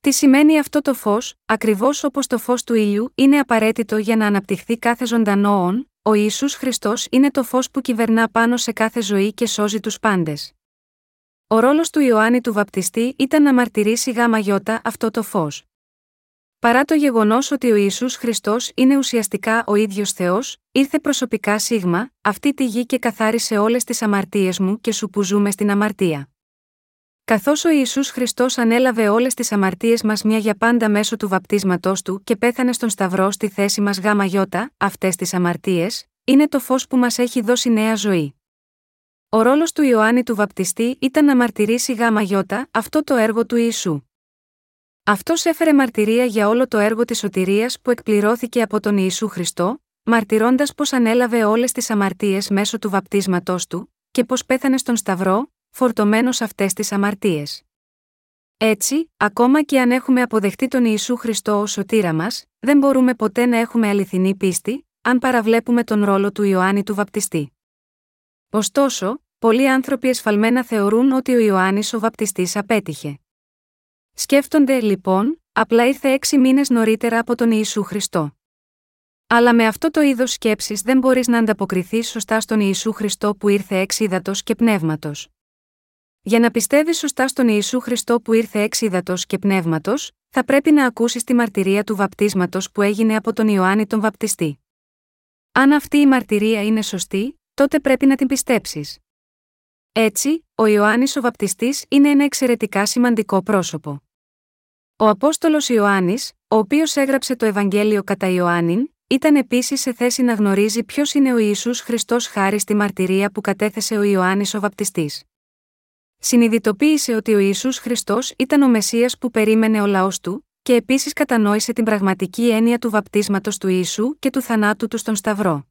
S1: Τι σημαίνει αυτό το φως, ακριβώς όπως το φως του ήλιου είναι απαραίτητο για να αναπτυχθεί κάθε ζωντανό όν, ο Ιησούς Χριστός είναι το φως που κυβερνά πάνω σε κάθε ζωή και σώζει τους πάντες. Ο ρόλος του Ιωάννη του Βαπτιστή ήταν να μαρτυρήσει γάμα γιώτα αυτό το φως. Παρά το γεγονός ότι ο Ιησούς Χριστός είναι ουσιαστικά ο ίδιος Θεός, ήρθε προσωπικά σίγμα, αυτή τη γη και καθάρισε όλες τις αμαρτίες μου και σου που ζούμε στην αμαρτία. Καθώς ο Ισού Χριστός ανέλαβε όλες τις αμαρτίες μας μια για πάντα μέσω του βαπτίσματός του και πέθανε στον Σταυρό στη θέση μας γάμα γιώτα, αυτές τις αμαρτίες, είναι το φως που μας έχει δώσει νέα ζωή. Ο ρόλος του Ιωάννη του Βαπτιστή ήταν να μαρτυρήσει γάμα γιώτα αυτό το έργο του Ιησού. Αυτός έφερε μαρτυρία για όλο το έργο της σωτηρίας που εκπληρώθηκε από τον Ιησού Χριστό, μαρτυρώντας πω ανέλαβε όλες τις αμαρτίες μέσω του βαπτίσματός του, και πω πέθανε στον Σταυρό, φορτωμένος αυτές τις αμαρτίες. Έτσι, ακόμα και αν έχουμε αποδεχτεί τον Ιησού Χριστό ως σωτήρα μας, δεν μπορούμε ποτέ να έχουμε αληθινή πίστη, αν παραβλέπουμε τον ρόλο του Ιωάννη του Βαπτιστή. Ωστόσο, πολλοί άνθρωποι εσφαλμένα θεωρούν ότι ο Ιωάννης ο Βαπτιστής απέτυχε. Σκέφτονται, λοιπόν, απλά ήρθε έξι μήνες νωρίτερα από τον Ιησού Χριστό. Αλλά με αυτό το είδος σκέψης δεν μπορείς να ανταποκριθείς σωστά στον Ιησού Χριστό που ήρθε εξ ύδατος και πνεύματος. Για να πιστεύεις σωστά στον Ιησού Χριστό που ήρθε εξ ύδατος και πνεύματος, θα πρέπει να ακούσεις τη μαρτυρία του βαπτίσματος που έγινε από τον Ιωάννη τον Βαπτιστή. Αν αυτή η μαρτυρία είναι σωστή, τότε πρέπει να την πιστέψεις. Έτσι, ο Ιωάννης ο Βαπτιστής είναι ένα εξαιρετικά σημαντικό πρόσωπο. Ο Απόστολος Ιωάννης, ο οποίος έγραψε το Ευαγγέλιο κατά Ιωάννην, ήταν επίσης σε θέση να γνωρίζει ποιος είναι ο Ισού Χριστός χάρη στη μαρτυρία που κατέθεσε ο Ιωάννης ο Βαπτιστής. Συνειδητοποίησε ότι ο Ισού Χριστός ήταν ο Μεσσίας που περίμενε ο λαός του, και επίσης κατανόησε την πραγματική έννοια του βαπτίσματος του Ιησού και του θανάτου του στον Σταυρό.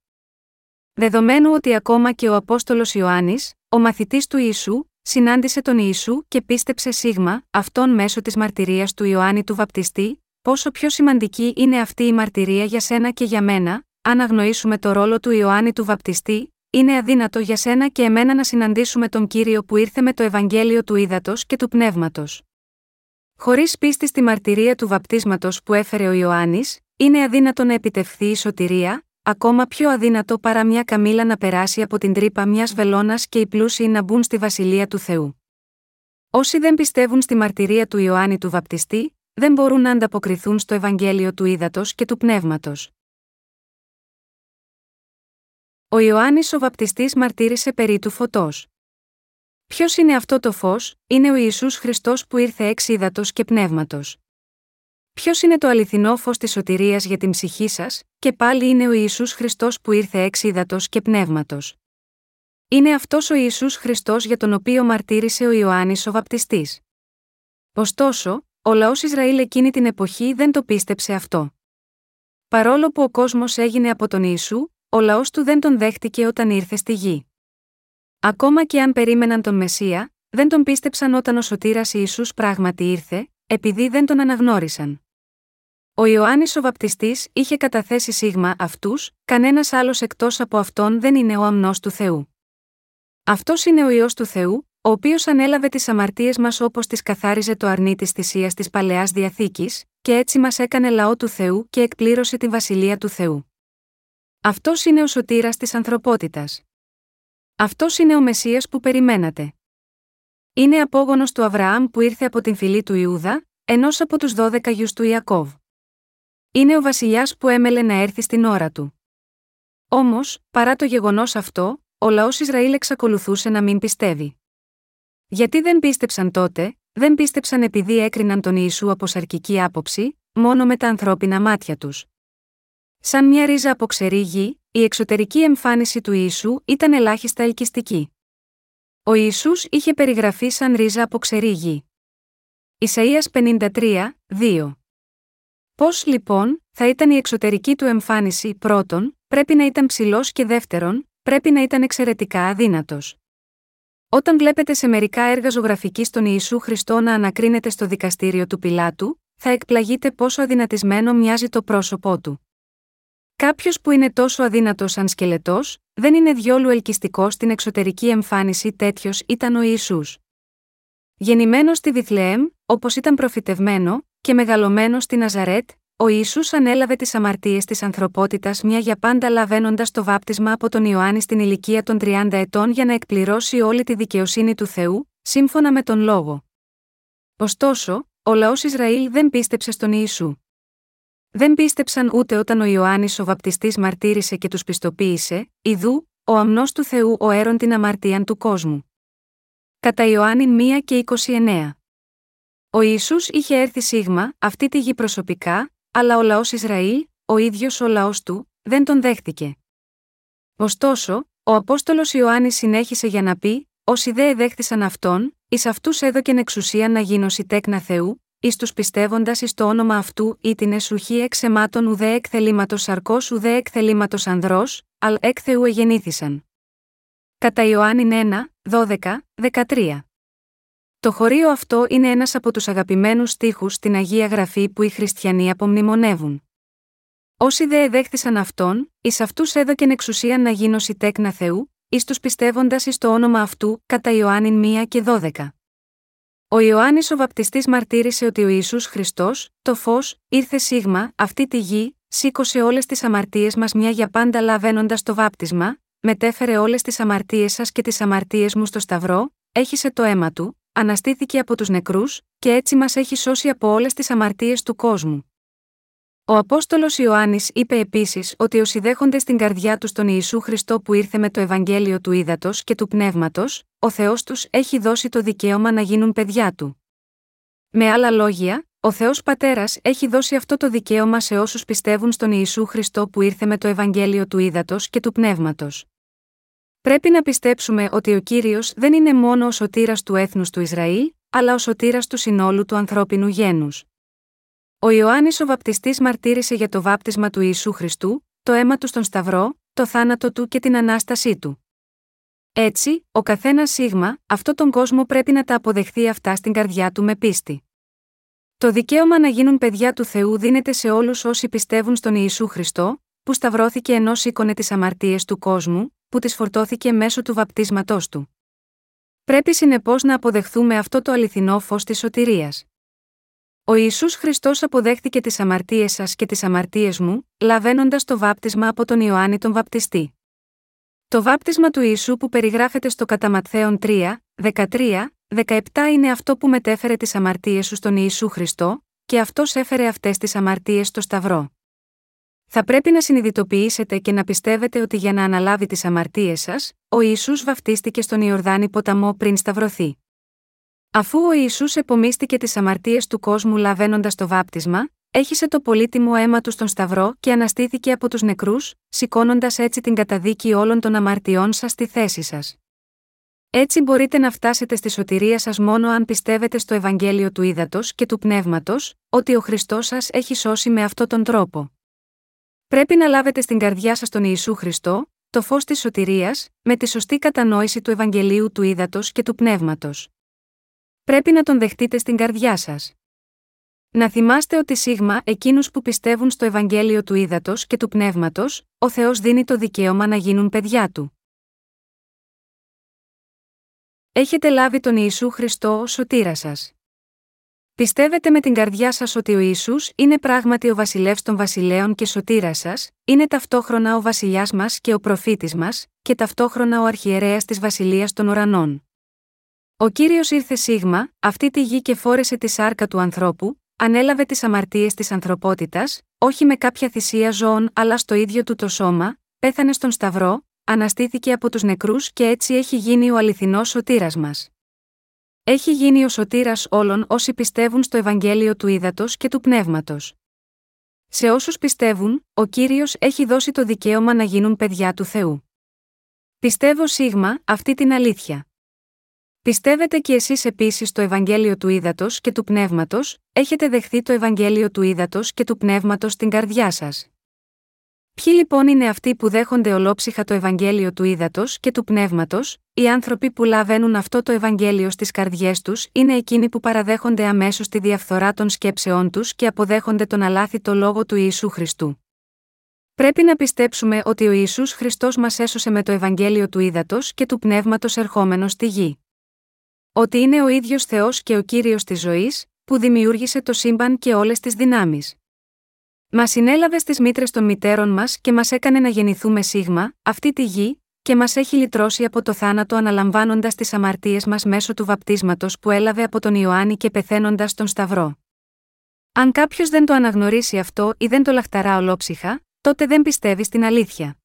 S1: Δεδομένου ότι ακόμα και ο Απόστολος Ιωάννης, ο μαθητής του Ιησού, συνάντησε τον Ιησού και πίστεψε σίγμα, αυτόν μέσω της μαρτυρίας του Ιωάννη του Βαπτιστή, πόσο πιο σημαντική είναι αυτή η μαρτυρία για σένα και για μένα, αν αγνοήσουμε το ρόλο του Ιωάννη του Βαπτιστή, είναι αδύνατο για σένα και εμένα να συναντήσουμε τον κύριο που ήρθε με το Ευαγγέλιο του ύδατο και του πνεύματος. Χωρίς πίστη στη μαρτυρία του βαπτίσματος που έφερε ο Ιωάννης, είναι αδύνατο να επιτευχθεί η σωτηρία, ακόμα πιο αδύνατο παρά μια καμήλα να περάσει από την τρύπα μιας βελόνας και οι πλούσιοι να μπουν στη βασιλεία του Θεού. Όσοι δεν πιστεύουν στη μαρτυρία του Ιωάννη του Βαπτιστή, δεν μπορούν να ανταποκριθούν στο Ευαγγέλιο του ύδατο και του πνεύματος. Ο Ιωάννης ο Βαπτιστής μαρτύρησε περί του φωτός. Ποιος είναι αυτό το φως, είναι ο Ιησούς Χριστός που ήρθε εξ ύδατο και πνεύματος. Ποιος είναι το αληθινό φως της σωτηρίας για την ψυχή σας, και πάλι είναι ο Ιησούς Χριστός που ήρθε εξ ύδατο και πνεύματος. Είναι αυτός ο Ιησούς Χριστός για τον οποίο μαρτύρησε ο Ιωάννης ο Βαπτιστής. Ωστόσο, ο λαός Ισραήλ εκείνη την εποχή δεν το πίστεψε αυτό. Παρόλο που ο κόσμος έγινε από τον Ιησού, ο λαός του δεν τον δέχτηκε όταν ήρθε στη γη. Ακόμα και αν περίμεναν τον Μεσσία, δεν τον πίστεψαν όταν ο σωτήρας Ιησούς πράγματι ήρθε, επειδή δεν τον αναγνώρισαν. Ο Ιωάννης ο Βαπτιστής είχε καταθέσει σίγμα αυτούς, κανένας άλλος εκτός από αυτόν δεν είναι ο αμνός του Θεού. Αυτός είναι ο Υιός του Θεού, ο οποίος ανέλαβε τις αμαρτίες μας όπως τις καθάριζε το αρνί της θυσίας της παλαιάς διαθήκης, και έτσι μας έκανε λαό του Θεού και εκπλήρωσε τη βασιλεία του Θεού. Αυτός είναι ο σωτήρας της ανθρωπότητας. Αυτός είναι ο Μεσσίας που περιμένατε. Είναι απόγονος του Αβραάμ που ήρθε από την φυλή του Ιούδα, ενός από τους δώδεκα γιους του Ιακώβ. Είναι ο βασιλιάς που έμελε να έρθει στην ώρα του. Όμως, παρά το γεγονός αυτό, ο λαός Ισραήλ εξακολουθούσε να μην πιστεύει. Γιατί δεν πίστεψαν τότε, δεν πίστεψαν επειδή έκριναν τον Ιησού από σαρκική άποψη, μόνο με τα ανθρώπινα μάτια τους. Σαν μια ρίζα από ξερή γη, η εξωτερική εμφάνιση του Ιησού ήταν ελάχιστα ελκυστική. Ο Ιησούς είχε περιγραφεί σαν ρίζα από ξερή γη. Ισαΐας 53, 2 Πώς λοιπόν, θα ήταν η εξωτερική του εμφάνιση πρώτον, πρέπει να ήταν ψηλός και δεύτερον, πρέπει να ήταν εξαιρετικά αδύνατος. Όταν βλέπετε σε μερικά έργα ζωγραφική στον Ιησού Χριστό να ανακρίνεται στο δικαστήριο του Πιλάτου, θα εκπλαγείτε πόσο αδυνατισμένο μοιάζει το πρόσωπό του. Κάποιος που είναι τόσο αδύνατος σαν σκελετός, δεν είναι διόλου ελκυστικός στην εξωτερική εμφάνιση τέτοιος ήταν ο Ισού. Γεννημένος στη Βιθλεέμ, όπως ήταν προφητευμένο, και μεγαλωμένος στη Ναζαρέτ, ο Ισού ανέλαβε τις αμαρτίες της ανθρωπότητας μια για πάντα λαβαίνοντας το βάπτισμα από τον Ιωάννη στην ηλικία των 30 ετών για να εκπληρώσει όλη τη δικαιοσύνη του Θεού, σύμφωνα με τον λόγο. Ωστόσο, ο λαός Ισραήλ δεν πίστεψε στον Ιησού. Δεν πίστεψαν ούτε όταν ο Ιωάννης ο βαπτιστής μαρτύρησε και τους πιστοποίησε, Ιδού, ο αμνός του Θεού ο έρον την αμαρτίαν του κόσμου. Κατά Ιωάννη 1 και 29. Ο Ιησούς είχε έρθει σίγμα, αυτή τη γη προσωπικά, αλλά ο λαός Ισραήλ, ο ίδιος ο λαός του, δεν τον δέχτηκε. Ωστόσο, ο Απόστολος Ιωάννης συνέχισε για να πει: Όσοι δε εδέχθησαν αυτόν, εις αυτούς έδωκεν εξουσία να γίνωση τέκνα Θεού, εις τους πιστεύοντας εις το όνομα αυτού ή την εσουχή εξεμάτων ουδέ εκθελήματο σαρκός ουδέ εκθελήματο ανδρός, αλ εκ Θεού εγεννήθησαν. Κατά Ιωάννη 1, 12, 13. Το χωρίο αυτό είναι ένας από τους αγαπημένους στίχους στην Αγία Γραφή που οι χριστιανοί απομνημονεύουν. Όσοι δε εδέχθησαν αυτόν, εις αυτούς έδωκεν εξουσία να γίνωση τέκνα Θεού, εις τους πιστεύοντας εις το όνομα αυτού, κατά Ιωάννη 1 και 12. Ο Ιωάννης ο Βαπτιστής μαρτύρησε ότι ο Ιησούς Χριστός, το φως, ήρθε σίγμα, αυτή τη γη, σήκωσε όλες τις αμαρτίες μας μια για πάντα λαβαίνοντας το βάπτισμα, μετέφερε όλες τις αμαρτίες σας και τις αμαρτίες μου στο Σταυρό, έχισε το αίμα του, αναστήθηκε από τους νεκρούς, και έτσι μας έχει σώσει από όλες τις αμαρτίες του κόσμου. Ο Απόστολος Ιωάννης είπε επίσης ότι όσοι δέχονται στην καρδιά τους τον Ιησού Χριστό που ήρθε με το Ευαγγέλιο του Ήδατος και του Πνεύματος, ο Θεός τους έχει δώσει το δικαίωμα να γίνουν παιδιά του. Με άλλα λόγια, ο Θεός Πατέρας έχει δώσει αυτό το δικαίωμα σε όσους πιστεύουν στον Ιησού Χριστό που ήρθε με το Ευαγγέλιο του Ήδατος και του Πνεύματος. Πρέπει να πιστέψουμε ότι ο κύριος δεν είναι μόνο ο σωτήρας του έθνους του Ισραήλ, αλλά ο σωτήρας του συνόλου του ανθρώπινου γένους. Ο Ιωάννης ο Βαπτιστής μαρτύρησε για το βάπτισμα του Ιησού Χριστού, το αίμα του στον Σταυρό, το θάνατο του και την ανάστασή του. Έτσι, ο καθένας σίγμα, αυτό τον κόσμο πρέπει να τα αποδεχθεί αυτά στην καρδιά του με πίστη. Το δικαίωμα να γίνουν παιδιά του Θεού δίνεται σε όλους όσοι πιστεύουν στον Ιησού Χριστό, που σταυρώθηκε ενώ σήκωνε τις αμαρτίες του κόσμου, που τι φορτώθηκε μέσω του βαπτίσματός του. Πρέπει συνεπώς να αποδεχθούμε αυτό το αληθινό φως της σωτηρίας. Ο Ιησούς Χριστός αποδέχτηκε τις αμαρτίες σας και τις αμαρτίες μου, λαβαίνοντας το βάπτισμα από τον Ιωάννη τον Βαπτιστή. Το βάπτισμα του Ιησού που περιγράφεται στο Καταματθέον 3, 13, 17 είναι αυτό που μετέφερε τις αμαρτίες σου στον Ιησού Χριστό, και αυτός έφερε αυτές τις αμαρτίες στο Σταυρό. Θα πρέπει να συνειδητοποιήσετε και να πιστεύετε ότι για να αναλάβει τις αμαρτίες σας, ο Ιησούς βαφτίστηκε στον Ιορδάνη ποταμό πριν σταυρωθεί. Αφού ο Ιησούς επομίστηκε τις αμαρτίες του κόσμου λαβαίνοντας το βάπτισμα, έχισε το πολύτιμο αίμα του στον Σταυρό και αναστήθηκε από τους νεκρούς, σηκώνοντας έτσι την καταδίκη όλων των αμαρτιών σας στη θέση σας. Έτσι μπορείτε να φτάσετε στη σωτηρία σας μόνο αν πιστεύετε στο Ευαγγέλιο του Ήδατος και του Πνεύματος, ότι ο Χριστός σας έχει σώσει με αυτόν τον τρόπο. Πρέπει να λάβετε στην καρδιά σας τον Ιησού Χριστό, το φως της σωτηρίας, με τη σωστή κατανόηση του Ευαγγελίου του Ήδατος και του Πνεύματος. Πρέπει να τον δεχτείτε στην καρδιά σας. Να θυμάστε ότι σίγμα εκείνους που πιστεύουν στο Ευαγγέλιο του Ήδατος και του Πνεύματος, ο Θεός δίνει το δικαίωμα να γίνουν παιδιά του. Έχετε λάβει τον Ιησού Χριστό ως σωτήρα σας. Πιστεύετε με την καρδιά σας ότι ο Ιησούς είναι πράγματι ο βασιλεύς των βασιλέων και σωτήρας σας, είναι ταυτόχρονα ο βασιλιάς μας και ο προφήτης μας, και ταυτόχρονα ο αρχιερέας της βασιλείας των ουρανών. Ο κύριος ήρθε σίγμα, αυτή τη γη και φόρεσε τη σάρκα του ανθρώπου, ανέλαβε τις αμαρτίες της ανθρωπότητας, όχι με κάποια θυσία ζώων αλλά στο ίδιο του το σώμα, πέθανε στον Σταυρό, αναστήθηκε από τους νεκρούς και έτσι έχει γίνει ο αληθινός σωτήρας μας. Έχει γίνει ο σωτήρας όλων όσοι πιστεύουν στο Ευαγγέλιο του Ήδατος και του Πνεύματος. Σε όσους πιστεύουν, ο κύριος έχει δώσει το δικαίωμα να γίνουν παιδιά του Θεού. Πιστεύω σίγμα αυτή την αλήθεια. Πιστεύετε κι εσείς επίσης στο Ευαγγέλιο του Ήδατος και του Πνεύματος, έχετε δεχθεί το Ευαγγέλιο του Ήδατος και του Πνεύματος στην καρδιά σας. Ποιοι λοιπόν είναι αυτοί που δέχονται ολόψυχα το Ευαγγέλιο του Ήδατος και του Πνεύματος, οι άνθρωποι που λαβαίνουν αυτό το Ευαγγέλιο στις καρδιές τους είναι εκείνοι που παραδέχονται αμέσως τη διαφθορά των σκέψεών τους και αποδέχονται τον αλάθητο λόγο του Ιησού Χριστού. Πρέπει να πιστέψουμε ότι ο Ιησούς Χριστός μας έσωσε με το Ευαγγέλιο του Ήδατος και του Πνεύματος ερχόμενος στη γη ότι είναι ο ίδιος Θεός και ο Κύριος της ζωής, που δημιούργησε το σύμπαν και όλες τις δυνάμεις. Μας συνέλαβε στις μήτρες των μητέρων μας και μας έκανε να γεννηθούμε σίγμα, αυτή τη γη, και μας έχει λυτρώσει από το θάνατο αναλαμβάνοντας τις αμαρτίες μας μέσω του βαπτίσματος που έλαβε από τον Ιωάννη και πεθαίνοντας τον Σταυρό. Αν κάποιος δεν το αναγνωρίσει αυτό ή δεν το λαχταρά ολόψυχα, τότε δεν πιστεύει στην αλήθεια.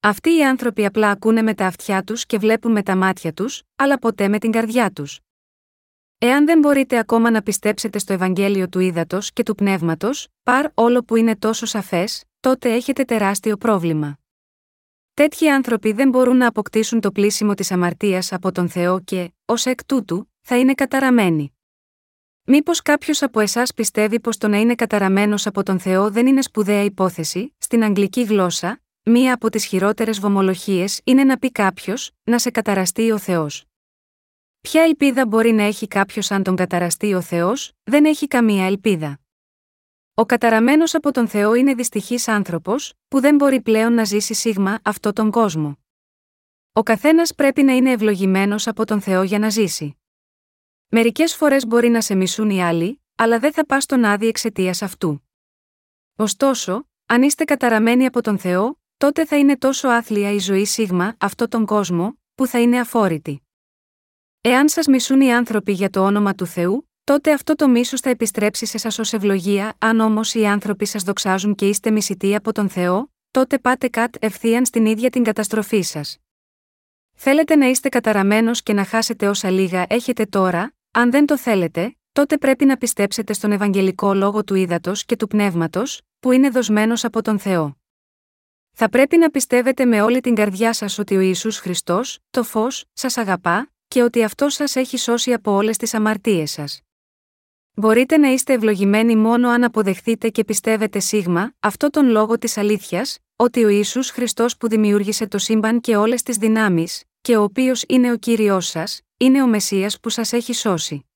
S1: Αυτοί οι άνθρωποι απλά ακούνε με τα αυτιά τους και βλέπουν με τα μάτια τους, αλλά ποτέ με την καρδιά τους. Εάν δεν μπορείτε ακόμα να πιστέψετε στο Ευαγγέλιο του Ήδατος και του Πνεύματος, παρ όλο που είναι τόσο σαφές, τότε έχετε τεράστιο πρόβλημα. Τέτοιοι άνθρωποι δεν μπορούν να αποκτήσουν το πλήσιμο της αμαρτίας από τον Θεό και, ως εκ τούτου, θα είναι καταραμένοι. Μήπως κάποιος από εσάς πιστεύει πως το να είναι καταραμένος από τον Θεό δεν είναι σπουδαία υπόθεση, στην αγγλική γλώσσα, Μία από τις χειρότερες βομολογίες είναι να πει κάποιος, να σε καταραστεί ο Θεός. Ποια ελπίδα μπορεί να έχει κάποιος αν τον καταραστεί ο Θεός, δεν έχει καμία ελπίδα. Ο καταραμένος από τον Θεό είναι δυστυχής άνθρωπος, που δεν μπορεί πλέον να ζήσει σίγμα αυτό τον κόσμο. Ο καθένας πρέπει να είναι ευλογημένος από τον Θεό για να ζήσει. Μερικές φορές μπορεί να σε μισούν οι άλλοι, αλλά δεν θα πας στον άδει εξαιτίας αυτού. Ωστόσο, αν είστε καταραμένοι από τον Θεό, τότε θα είναι τόσο άθλια η ζωή σίγμα αυτό τον κόσμο, που θα είναι αφόρητη. Εάν σας μισούν οι άνθρωποι για το όνομα του Θεού, τότε αυτό το μίσος θα επιστρέψει σε σας ως ευλογία, αν όμως οι άνθρωποι σας δοξάζουν και είστε μισητοί από τον Θεό, τότε πάτε κατ' ευθείαν στην ίδια την καταστροφή σας. Θέλετε να είστε καταραμένος και να χάσετε όσα λίγα έχετε τώρα, αν δεν το θέλετε, τότε πρέπει να πιστέψετε στον Ευαγγελικό λόγο του ύδατο και του πνεύματος, που είναι δοσμένος από τον Θεό. Θα πρέπει να πιστεύετε με όλη την καρδιά σας ότι ο Ισού Χριστός, το φως, σας αγαπά, και ότι αυτό σας έχει σώσει από όλες τις αμαρτίες σας. Μπορείτε να είστε ευλογημένοι μόνο αν αποδεχθείτε και πιστεύετε σίγμα, αυτό τον λόγο της αλήθειας, ότι ο Ισού Χριστός που δημιούργησε το σύμπαν και όλες τις δυνάμεις, και ο οποίος είναι ο κύριος σας, είναι ο Μεσία που σας έχει σώσει.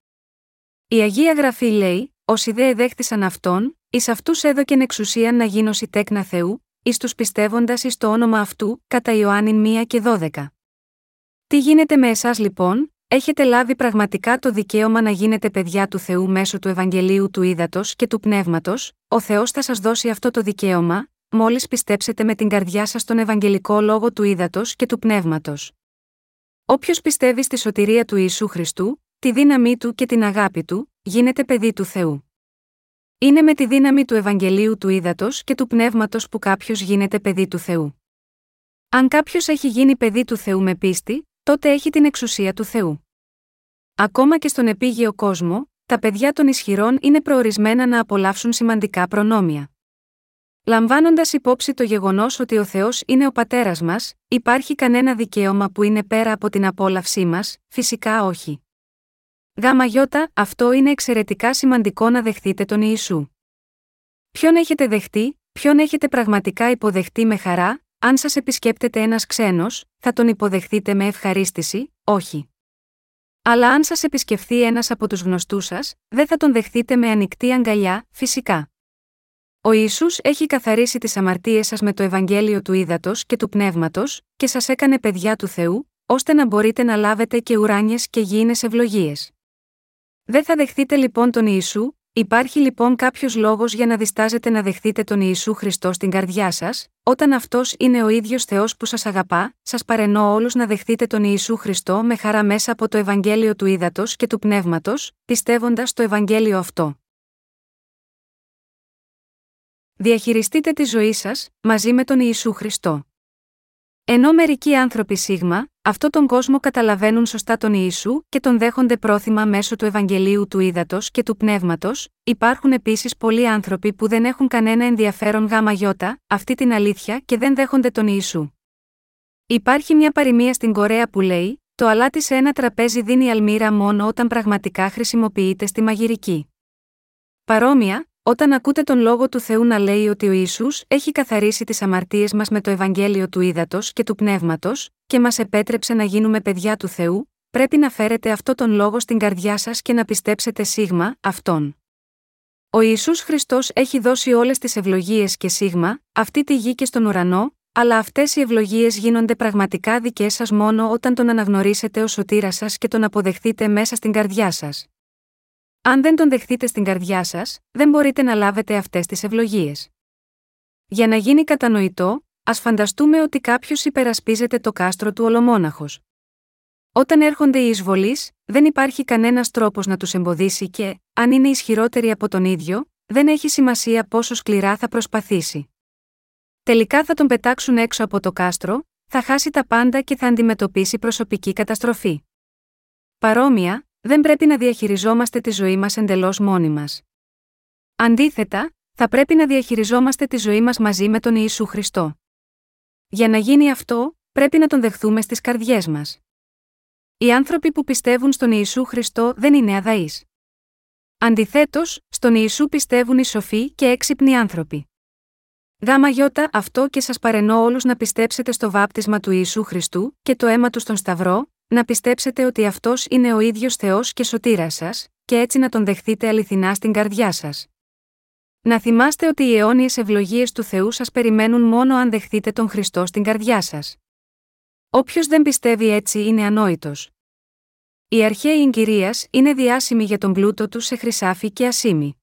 S1: Η Αγία Γραφή λέει: Όσοι δε εδέχτησαν αυτόν, εις αυτούς έδωκεν εξουσία να γίνωση τέκνα Θεού, εις τους πιστεύοντας εις το όνομα αυτού, κατά Ιωάννη 1 και 12. Τι γίνεται με εσάς λοιπόν, έχετε λάβει πραγματικά το δικαίωμα να γίνετε παιδιά του Θεού μέσω του Ευαγγελίου του Ήδατος και του Πνεύματος, ο Θεός θα σας δώσει αυτό το δικαίωμα, μόλις πιστέψετε με την καρδιά σας τον Ευαγγελικό Λόγο του Ήδατος και του Πνεύματος. Όποιος πιστεύει στη σωτηρία του Ιησού Χριστού, τη δύναμή του και την αγάπη του, γίνεται παιδί του Θεού. Είναι με τη δύναμη του Ευαγγελίου του Ήδατος και του Πνεύματος που κάποιος γίνεται παιδί του Θεού. Αν κάποιος έχει γίνει παιδί του Θεού με πίστη, τότε έχει την εξουσία του Θεού. Ακόμα και στον επίγειο κόσμο, τα παιδιά των ισχυρών είναι προορισμένα να απολαύσουν σημαντικά προνόμια. Λαμβάνοντας υπόψη το γεγονός ότι ο Θεός είναι ο πατέρας μας, υπάρχει κανένα δικαίωμα που είναι πέρα από την απόλαυσή μας, φυσικά όχι. Γάμα γιώτα, αυτό είναι εξαιρετικά σημαντικό να δεχτείτε τον Ιησού. Ποιον έχετε δεχτεί, ποιον έχετε πραγματικά υποδεχτεί με χαρά, αν σας επισκέπτεται ένας ξένος, θα τον υποδεχτείτε με ευχαρίστηση, όχι. Αλλά αν σας επισκεφθεί ένας από τους γνωστούς σας, δεν θα τον δεχτείτε με ανοιχτή αγκαλιά, φυσικά. Ο Ιησούς έχει καθαρίσει τις αμαρτίες σας με το Ευαγγέλιο του Ήδατος και του Πνεύματος, και σας έκανε παιδιά του Θεού, ώστε να μπορείτε να λάβετε και ουράνιες και γήινες ευλογίες. Δεν θα δεχτείτε λοιπόν τον Ιησού, υπάρχει λοιπόν κάποιος λόγος για να διστάζετε να δεχτείτε τον Ιησού Χριστό στην καρδιά σας, όταν αυτός είναι ο ίδιος Θεός που σας αγαπά, σας παρενώ όλους να δεχτείτε τον Ιησού Χριστό με χαρά μέσα από το Ευαγγέλιο του Ήδατος και του Πνεύματος, πιστεύοντας το Ευαγγέλιο αυτό. Διαχειριστείτε τη ζωή σας, μαζί με τον Ιησού Χριστό. Ενώ μερικοί άνθρωποι σίγμα, αυτό τον κόσμο καταλαβαίνουν σωστά τον Ιησού και τον δέχονται πρόθυμα μέσω του Ευαγγελίου του Ήδατος και του Πνεύματος, υπάρχουν επίσης πολλοί άνθρωποι που δεν έχουν κανένα ενδιαφέρον γάμα γιώτα, αυτή την αλήθεια και δεν δέχονται τον Ιησού. Υπάρχει μια παροιμία στην Κορέα που λέει: Το αλάτι σε ένα τραπέζι δίνει αλμύρα μόνο όταν πραγματικά χρησιμοποιείται στη μαγειρική. Παρόμοια, όταν ακούτε τον λόγο του Θεού να λέει ότι ο Ιησούς έχει καθαρίσει τις αμαρτίες μας με το Ευαγγέλιο του Ήδατος και του Πνεύματος, και μας επέτρεψε να γίνουμε παιδιά του Θεού, πρέπει να φέρετε αυτό τον λόγο στην καρδιά σας και να πιστέψετε σίγμα, αυτόν. Ο Ισού Χριστός έχει δώσει όλες τις ευλογίες και σίγμα, αυτή τη γη και στον ουρανό, αλλά αυτές οι ευλογίες γίνονται πραγματικά δικές σας μόνο όταν τον αναγνωρίσετε ω σωτήρας σας και τον αποδεχτείτε μέσα στην καρδιά σας. Αν δεν τον δεχτείτε στην καρδιά σας, δεν μπορείτε να λάβετε αυτές τις ευλογίες. Για να γίνει κατανοητό, ας φανταστούμε ότι κάποιος υπερασπίζεται το κάστρο του ολομόναχος. Όταν έρχονται οι εισβολείς, δεν υπάρχει κανένας τρόπος να τους εμποδίσει και, αν είναι ισχυρότεροι από τον ίδιο, δεν έχει σημασία πόσο σκληρά θα προσπαθήσει. Τελικά θα τον πετάξουν έξω από το κάστρο, θα χάσει τα πάντα και θα αντιμετωπίσει προσωπική καταστροφή. Παρόμοια, δεν πρέπει να διαχειριζόμαστε τη ζωή μας εντελώς μόνοι μας. Αντίθετα, θα πρέπει να διαχειριζόμαστε τη ζωή μας μαζί με τον Ιησού Χριστό. Για να γίνει αυτό, πρέπει να τον δεχθούμε στις καρδιές μας. Οι άνθρωποι που πιστεύουν στον Ιησού Χριστό δεν είναι αδαείς. Αντιθέτως, στον Ιησού πιστεύουν οι σοφοί και έξυπνοι άνθρωποι. Γάμα γιώτα αυτό και σας παρενώ όλους να πιστέψετε στο βάπτισμα του Ιησού Χριστού και το αίμα του στον Σταυρό, να πιστέψετε ότι αυτός είναι ο ίδιος Θεός και σωτήρας σας, και έτσι να τον δεχθείτε αληθινά στην καρδιά σας. Να θυμάστε ότι οι αιώνιες ευλογίες του Θεού σας περιμένουν μόνο αν δεχθείτε τον Χριστό στην καρδιά σας. Όποιος δεν πιστεύει έτσι είναι ανόητος. Οι αρχαίοι εγκυρίας είναι διάσημοι για τον πλούτο του σε χρυσάφι και ασίμι.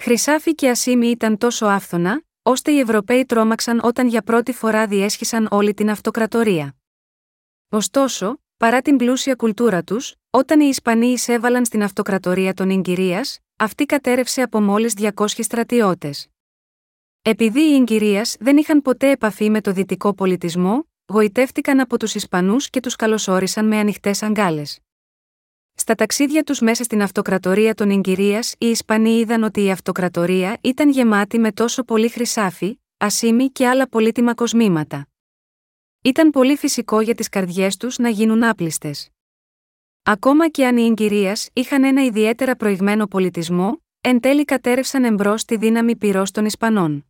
S1: Χρυσάφι και ασίμι ήταν τόσο άφθονα, ώστε οι Ευρωπαίοι τρόμαξαν όταν για πρώτη φορά διέσχισαν όλη την αυτοκρατορία. Ωστόσο, Παρά την πλούσια κουλτούρα τους, όταν οι Ισπανοί εισέβαλαν στην αυτοκρατορία των Ιγκυρίας, αυτή κατέρευσε από μόλις 200 στρατιώτες. Επειδή οι Ιγκυρίας δεν είχαν ποτέ επαφή με το δυτικό πολιτισμό, γοητεύτηκαν από τους Ισπανούς και τους καλωσόρισαν με ανοιχτές αγκάλες. Στα ταξίδια τους μέσα στην αυτοκρατορία των Ιγκυρίας, οι Ισπανοί είδαν ότι η αυτοκρατορία ήταν γεμάτη με τόσο πολύ χρυσάφι, ασίμι και άλλα πολύτιμα κοσμήματα. Ήταν πολύ φυσικό για τις καρδιές τους να γίνουν άπληστε. Ακόμα και αν οι εγκυρίε είχαν ένα ιδιαίτερα προηγμένο πολιτισμό, εν τέλει κατέρευσαν εμπρός τη δύναμη πυρός των Ισπανών.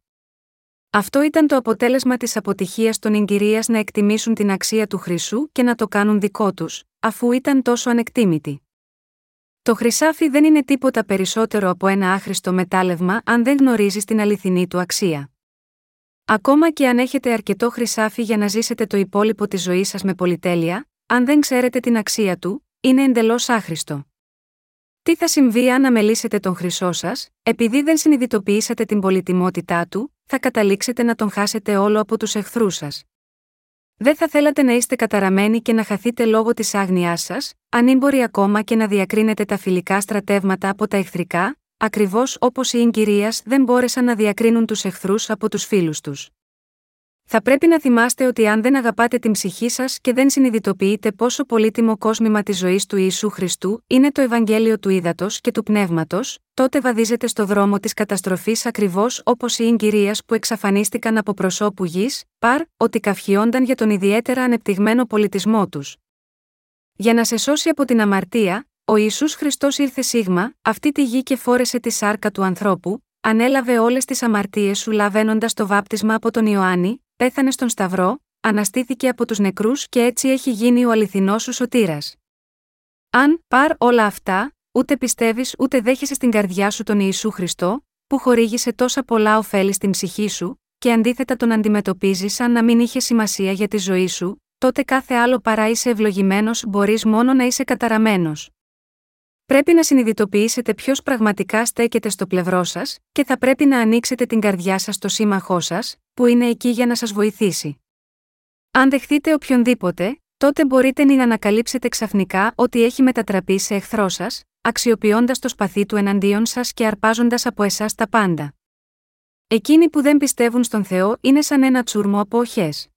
S1: Αυτό ήταν το αποτέλεσμα της αποτυχίας των εγκυρίας να εκτιμήσουν την αξία του χρυσού και να το κάνουν δικό τους, αφού ήταν τόσο ανεκτήμητοι. Το χρυσάφι δεν είναι τίποτα περισσότερο από ένα άχρηστο μετάλλευμα αν δεν γνωρίζει την αληθινή του αξία. Ακόμα και αν έχετε αρκετό χρυσάφι για να ζήσετε το υπόλοιπο της ζωής σας με πολυτέλεια, αν δεν ξέρετε την αξία του, είναι εντελώς άχρηστο. Τι θα συμβεί αν αμελήσετε τον χρυσό σας, επειδή δεν συνειδητοποιήσατε την πολυτιμότητά του, θα καταλήξετε να τον χάσετε όλο από τους εχθρούς σας. Δεν θα θέλατε να είστε καταραμένοι και να χαθείτε λόγω της άγνοιά σας, ανήμποροι ακόμα και να διακρίνετε τα φιλικά στρατεύματα από τα εχθρικά, ακριβώς όπως οι εγκυρίας δεν μπόρεσαν να διακρίνουν τους εχθρούς από τους φίλους τους. Θα πρέπει να θυμάστε ότι αν δεν αγαπάτε την ψυχή σας και δεν συνειδητοποιείτε πόσο πολύτιμο κόσμημα της ζωής του Ιησού Χριστού είναι το Ευαγγέλιο του Ήδατος και του Πνεύματος, τότε βαδίζετε στο δρόμο της καταστροφής ακριβώς όπως οι εγκυρίας που εξαφανίστηκαν από προσώπου γης, παρ, ότι καυχιόνταν για τον ιδιαίτερα ανεπτυγμένο πολιτισμό τους. Για να σε σώσει από την αμαρτία, ο Ιησούς Χριστός ήρθε σίγμα, αυτή τη γη και φόρεσε τη σάρκα του ανθρώπου, ανέλαβε όλες τις αμαρτίες σου λαβαίνοντας το βάπτισμα από τον Ιωάννη, πέθανε στον Σταυρό, αναστήθηκε από τους νεκρούς και έτσι έχει γίνει ο αληθινός σου σωτήρας. Αν, παρ όλα αυτά, ούτε πιστεύεις ούτε δέχεσαι στην καρδιά σου τον Ιησού Χριστό, που χορήγησε τόσα πολλά ωφέλη στην ψυχή σου, και αντίθετα τον αντιμετωπίζεις σαν να μην είχε σημασία για τη ζωή σου, τότε κάθε άλλο παρά είσαι ευλογημένος μπορείς μόνο να είσαι καταραμένος. Πρέπει να συνειδητοποιήσετε ποιος πραγματικά στέκεται στο πλευρό σας, και θα πρέπει να ανοίξετε την καρδιά σας στο σύμμαχό σας, που είναι εκεί για να σας βοηθήσει. Αν δεχτείτε οποιονδήποτε, τότε μπορείτε να ανακαλύψετε ξαφνικά ότι έχει μετατραπεί σε εχθρό σας, αξιοποιώντας το σπαθί του εναντίον σας και αρπάζοντας από εσάς τα πάντα. Εκείνοι που δεν πιστεύουν στον Θεό είναι σαν ένα τσούρμο από οχές.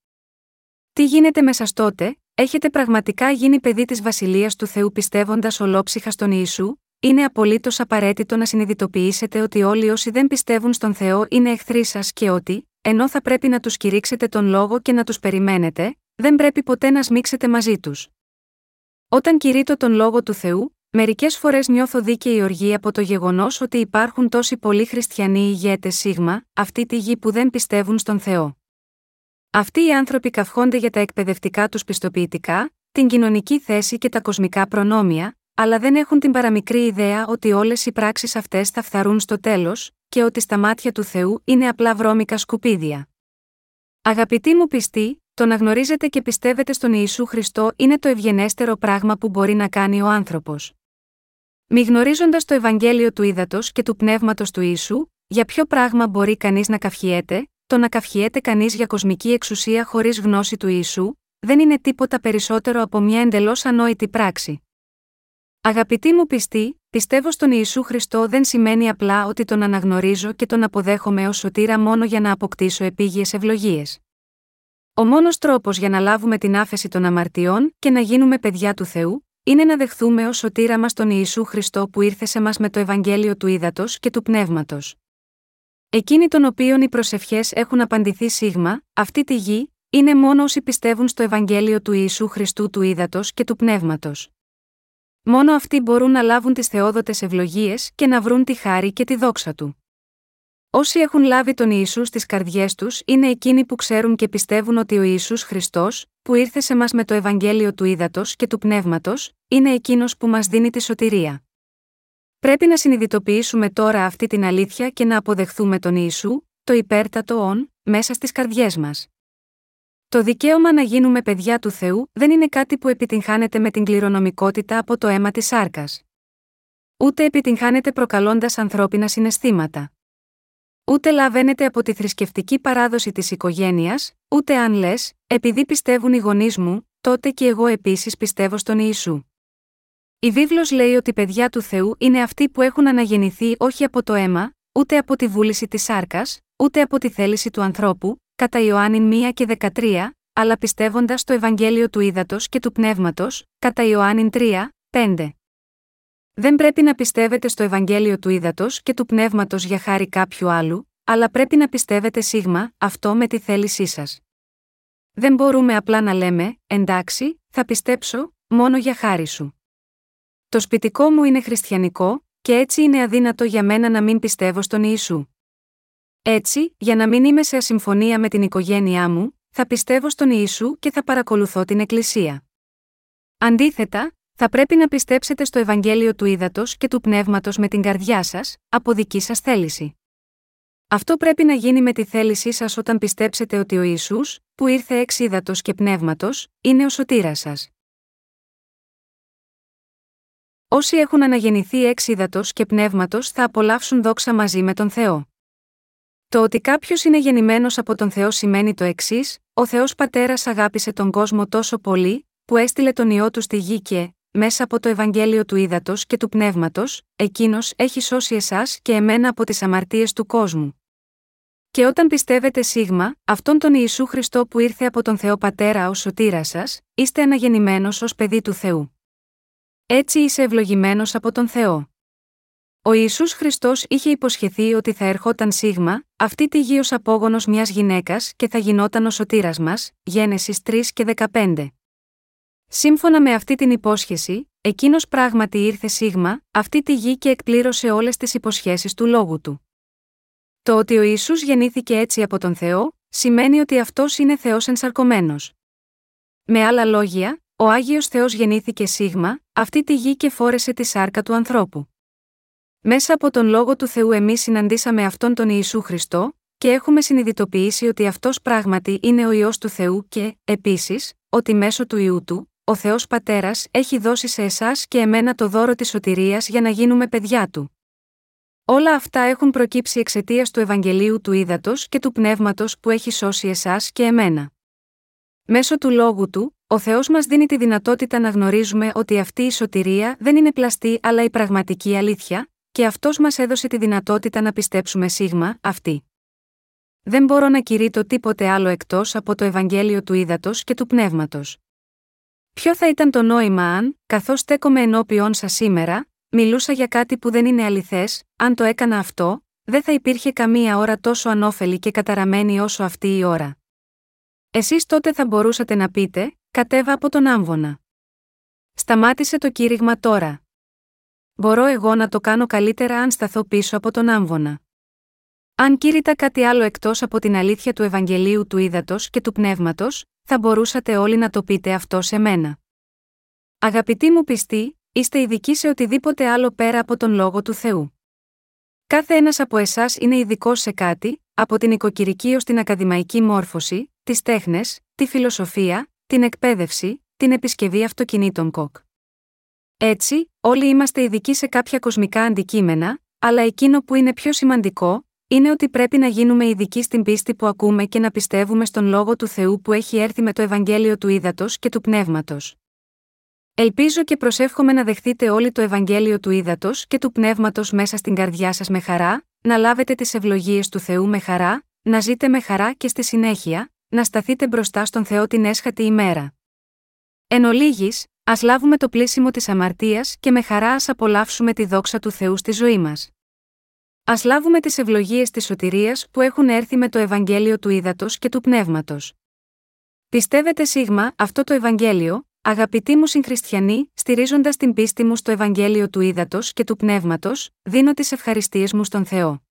S1: Τι γίνεται μέσα τότε, έχετε πραγματικά γίνει παιδί της Βασιλείας του Θεού πιστεύοντας ολόψυχα στον Ιησού, είναι απολύτως απαραίτητο να συνειδητοποιήσετε ότι όλοι όσοι δεν πιστεύουν στον Θεό είναι εχθροί σας και ότι, ενώ θα πρέπει να τους κηρύξετε τον λόγο και να τους περιμένετε, δεν πρέπει ποτέ να σμίξετε μαζί τους. Όταν κηρύττω τον λόγο του Θεού, μερικές φορές νιώθω δίκαιη οργή από το γεγονός ότι υπάρχουν τόσοι πολλοί χριστιανοί ηγέτες σίγμα, αυτή τη γη που δεν πιστεύουν στον Θεό. Αυτοί οι άνθρωποι καυχόνται για τα εκπαιδευτικά τους πιστοποιητικά, την κοινωνική θέση και τα κοσμικά προνόμια, αλλά δεν έχουν την παραμικρή ιδέα ότι όλες οι πράξεις αυτές θα φθαρούν στο τέλος, και ότι στα μάτια του Θεού είναι απλά βρώμικα σκουπίδια. Αγαπητοί μου πιστοί, το να γνωρίζετε και πιστεύετε στον Ιησού Χριστό είναι το ευγενέστερο πράγμα που μπορεί να κάνει ο άνθρωπος. Μη γνωρίζοντας το Ευαγγέλιο του ύδατο και του πνεύματος του Ιησού, για ποιο πράγμα μπορεί κανείς να καυχιέται, το να καυχιέται κανείς για κοσμική εξουσία χωρίς γνώση του Ιησού, δεν είναι τίποτα περισσότερο από μια εντελώς ανόητη πράξη. Αγαπητοί μου πιστοί, πιστεύω στον Ιησού Χριστό δεν σημαίνει απλά ότι τον αναγνωρίζω και τον αποδέχομαι ως σωτήρα μόνο για να αποκτήσω επίγειες ευλογίες. Ο μόνος τρόπος για να λάβουμε την άφεση των αμαρτιών και να γίνουμε παιδιά του Θεού, είναι να δεχθούμε ως σωτήρα μας τον Ιησού Χριστό που ήρθε σε μας με το Ευαγγέλιο του Ήδατος και του Πνεύματος. Εκείνοι των οποίων οι προσευχές έχουν απαντηθεί σίγμα, αυτή τη γη, είναι μόνο όσοι πιστεύουν στο Ευαγγέλιο του Ιησού Χριστού του Ήδατος και του Πνεύματος. Μόνο αυτοί μπορούν να λάβουν τις θεόδοτες ευλογίες και να βρουν τη χάρη και τη δόξα του. Όσοι έχουν λάβει τον Ιησού στις καρδιές τους είναι εκείνοι που ξέρουν και πιστεύουν ότι ο Ιησούς Χριστός, που ήρθε σε μας με το Ευαγγέλιο του Ήδατος και του Πνεύματος, είναι εκείνος που μας δίνει τη σωτηρία. Πρέπει να συνειδητοποιήσουμε τώρα αυτή την αλήθεια και να αποδεχθούμε τον Ιησού, το υπέρτατο όν, μέσα στις καρδιές μας. Το δικαίωμα να γίνουμε παιδιά του Θεού δεν είναι κάτι που επιτυγχάνεται με την κληρονομικότητα από το αίμα της σάρκας. Ούτε επιτυγχάνεται προκαλώντας ανθρώπινα συναισθήματα. Ούτε λαβαίνεται από τη θρησκευτική παράδοση της οικογένειας, ούτε αν λες, επειδή πιστεύουν οι γονείς μου, τότε και εγώ επίσης πιστεύω στον Ιησού. Η βίβλος λέει ότι παιδιά του Θεού είναι αυτοί που έχουν αναγεννηθεί όχι από το αίμα, ούτε από τη βούληση της σάρκας, ούτε από τη θέληση του ανθρώπου, κατά Ιωάννη 1 και 13, αλλά πιστεύοντας το Ευαγγέλιο του Ήδατος και του Πνεύματος, κατά Ιωάννη 3, 5. Δεν πρέπει να πιστεύετε στο Ευαγγέλιο του Ήδατος και του Πνεύματος για χάρη κάποιου άλλου, αλλά πρέπει να πιστεύετε σίγμα, αυτό με τη θέλησή σας. Δεν μπορούμε απλά να λέμε, εντάξει, θα πιστέψω, μόνο για χάρη σου. Το σπιτικό μου είναι χριστιανικό, και έτσι είναι αδύνατο για μένα να μην πιστεύω στον Ιησού. Έτσι, για να μην είμαι σε ασυμφωνία με την οικογένειά μου, θα πιστεύω στον Ιησού και θα παρακολουθώ την Εκκλησία. Αντίθετα, θα πρέπει να πιστέψετε στο Ευαγγέλιο του Ήδατος και του Πνεύματος με την καρδιά σας, από δική σας θέληση. Αυτό πρέπει να γίνει με τη θέλησή σας όταν πιστέψετε ότι ο Ισού, που ήρθε εξ ύδατο και πνεύματος, είναι ο σωτήρας σας. Όσοι έχουν αναγεννηθεί εξ ύδατο και πνεύματος θα απολαύσουν δόξα μαζί με τον Θεό. Το ότι κάποιος είναι γεννημένος από τον Θεό σημαίνει το εξής: Ο Θεός Πατέρας αγάπησε τον κόσμο τόσο πολύ, που έστειλε τον ιό του στη γη και, μέσα από το Ευαγγέλιο του Ήδατος και του Πνεύματος, εκείνος έχει σώσει εσάς και εμένα από τις αμαρτίες του κόσμου. Και όταν πιστεύετε σίγμα, αυτόν τον Ιησού Χριστό που ήρθε από τον Θεό Πατέρα ως σωτήρα σας, είστε αναγεννημένος ως παιδί του Θεού. Έτσι είσαι ευλογημένος από τον Θεό. Ο Ισού Χριστός είχε υποσχεθεί ότι θα ερχόταν σίγμα, αυτή τη γη ως απόγονος μιας γυναίκας και θα γινόταν ο σωτήρας μας, Γένεσης 3 και 15. Σύμφωνα με αυτή την υπόσχεση, εκείνος πράγματι ήρθε σίγμα, αυτή τη γη και εκπλήρωσε όλες τις υποσχέσεις του λόγου του. Το ότι ο Ισού γεννήθηκε έτσι από τον Θεό, σημαίνει ότι αυτός είναι Θεός ενσαρκωμένος. Με άλλα λόγια, ο Άγιος Θεός γεννήθηκε σίγμα, αυτή τη γη και φόρεσε τη σάρκα του ανθρώπου. Μέσα από τον λόγο του Θεού εμείς συναντήσαμε αυτόν τον Ιησού Χριστό, και έχουμε συνειδητοποιήσει ότι αυτός πράγματι είναι ο ιό του Θεού και, επίσης, ότι μέσω του ιού του, ο Θεός Πατέρας έχει δώσει σε εσάς και εμένα το δώρο της σωτηρίας για να γίνουμε παιδιά του. Όλα αυτά έχουν προκύψει εξαιτίας του Ευαγγελίου του Ήδατος και του Πνεύματος που έχει σώσει εσάς και εμένα. Μέσω του λόγου του, ο Θεός μας δίνει τη δυνατότητα να γνωρίζουμε ότι αυτή η σωτηρία δεν είναι πλαστή αλλά η πραγματική αλήθεια, και αυτός μας έδωσε τη δυνατότητα να πιστέψουμε σίγμα αυτή. Δεν μπορώ να κηρύττω τίποτε άλλο εκτός από το Ευαγγέλιο του Ήδατος και του Πνεύματος. Ποιο θα ήταν το νόημα αν, καθώς στέκομαι ενώπιον σας σήμερα, μιλούσα για κάτι που δεν είναι αληθές, αν το έκανα αυτό, δεν θα υπήρχε καμία ώρα τόσο ανώφελη και καταραμένη όσο αυτή η ώρα. Εσείς τότε θα μπορούσατε να πείτε, κατέβα από τον άμβονα. Σταμάτησε το κήρυγμα τώρα. Μπορώ εγώ να το κάνω καλύτερα αν σταθώ πίσω από τον άμβονα. Αν κήρυτα κάτι άλλο εκτός από την αλήθεια του Ευαγγελίου του Ήδατος και του Πνεύματος, θα μπορούσατε όλοι να το πείτε αυτό σε μένα. Αγαπητοί μου πιστοί, είστε ειδικοί σε οτιδήποτε άλλο πέρα από τον λόγο του Θεού. Κάθε ένας από εσάς είναι ειδικός σε κάτι, από την οικοκυρική ως την ακαδημαϊκή μόρφωση, τις τέχνες, τη φιλοσοφία, την εκπαίδευση, την επισκευή αυτοκινήτων κοκ. Έτσι, όλοι είμαστε ειδικοί σε κάποια κοσμικά αντικείμενα, αλλά εκείνο που είναι πιο σημαντικό, είναι ότι πρέπει να γίνουμε ειδικοί στην πίστη που ακούμε και να πιστεύουμε στον λόγο του Θεού που έχει έρθει με το Ευαγγέλιο του Ήδατος και του Πνεύματος. Ελπίζω και προσεύχομαι να δεχτείτε όλοι το Ευαγγέλιο του Ήδατος και του Πνεύματος μέσα στην καρδιά σας με χαρά, να λάβετε τις ευλογίες του Θεού με χαρά, να ζείτε με χαρά και στη συνέχεια, να σταθείτε μπροστά στον Θεό την έσχατη ημέρα. Εν ολίγης, ας λάβουμε το πλήσιμο της αμαρτίας και με χαρά ας απολαύσουμε τη δόξα του Θεού στη ζωή μας. Α λάβουμε τις ευλογίες της σωτηρίας που έχουν έρθει με το Ευαγγέλιο του Ήδατος και του Πνεύματος. Πιστεύετε σίγμα αυτό το Ευαγγέλιο, αγαπητοί μου συγχριστιανοί, στηρίζοντας την πίστη μου στο Ευαγγέλιο του Ήδατος και του Πνεύματος, δίνω τις ευχαριστίες μου στον Θεό.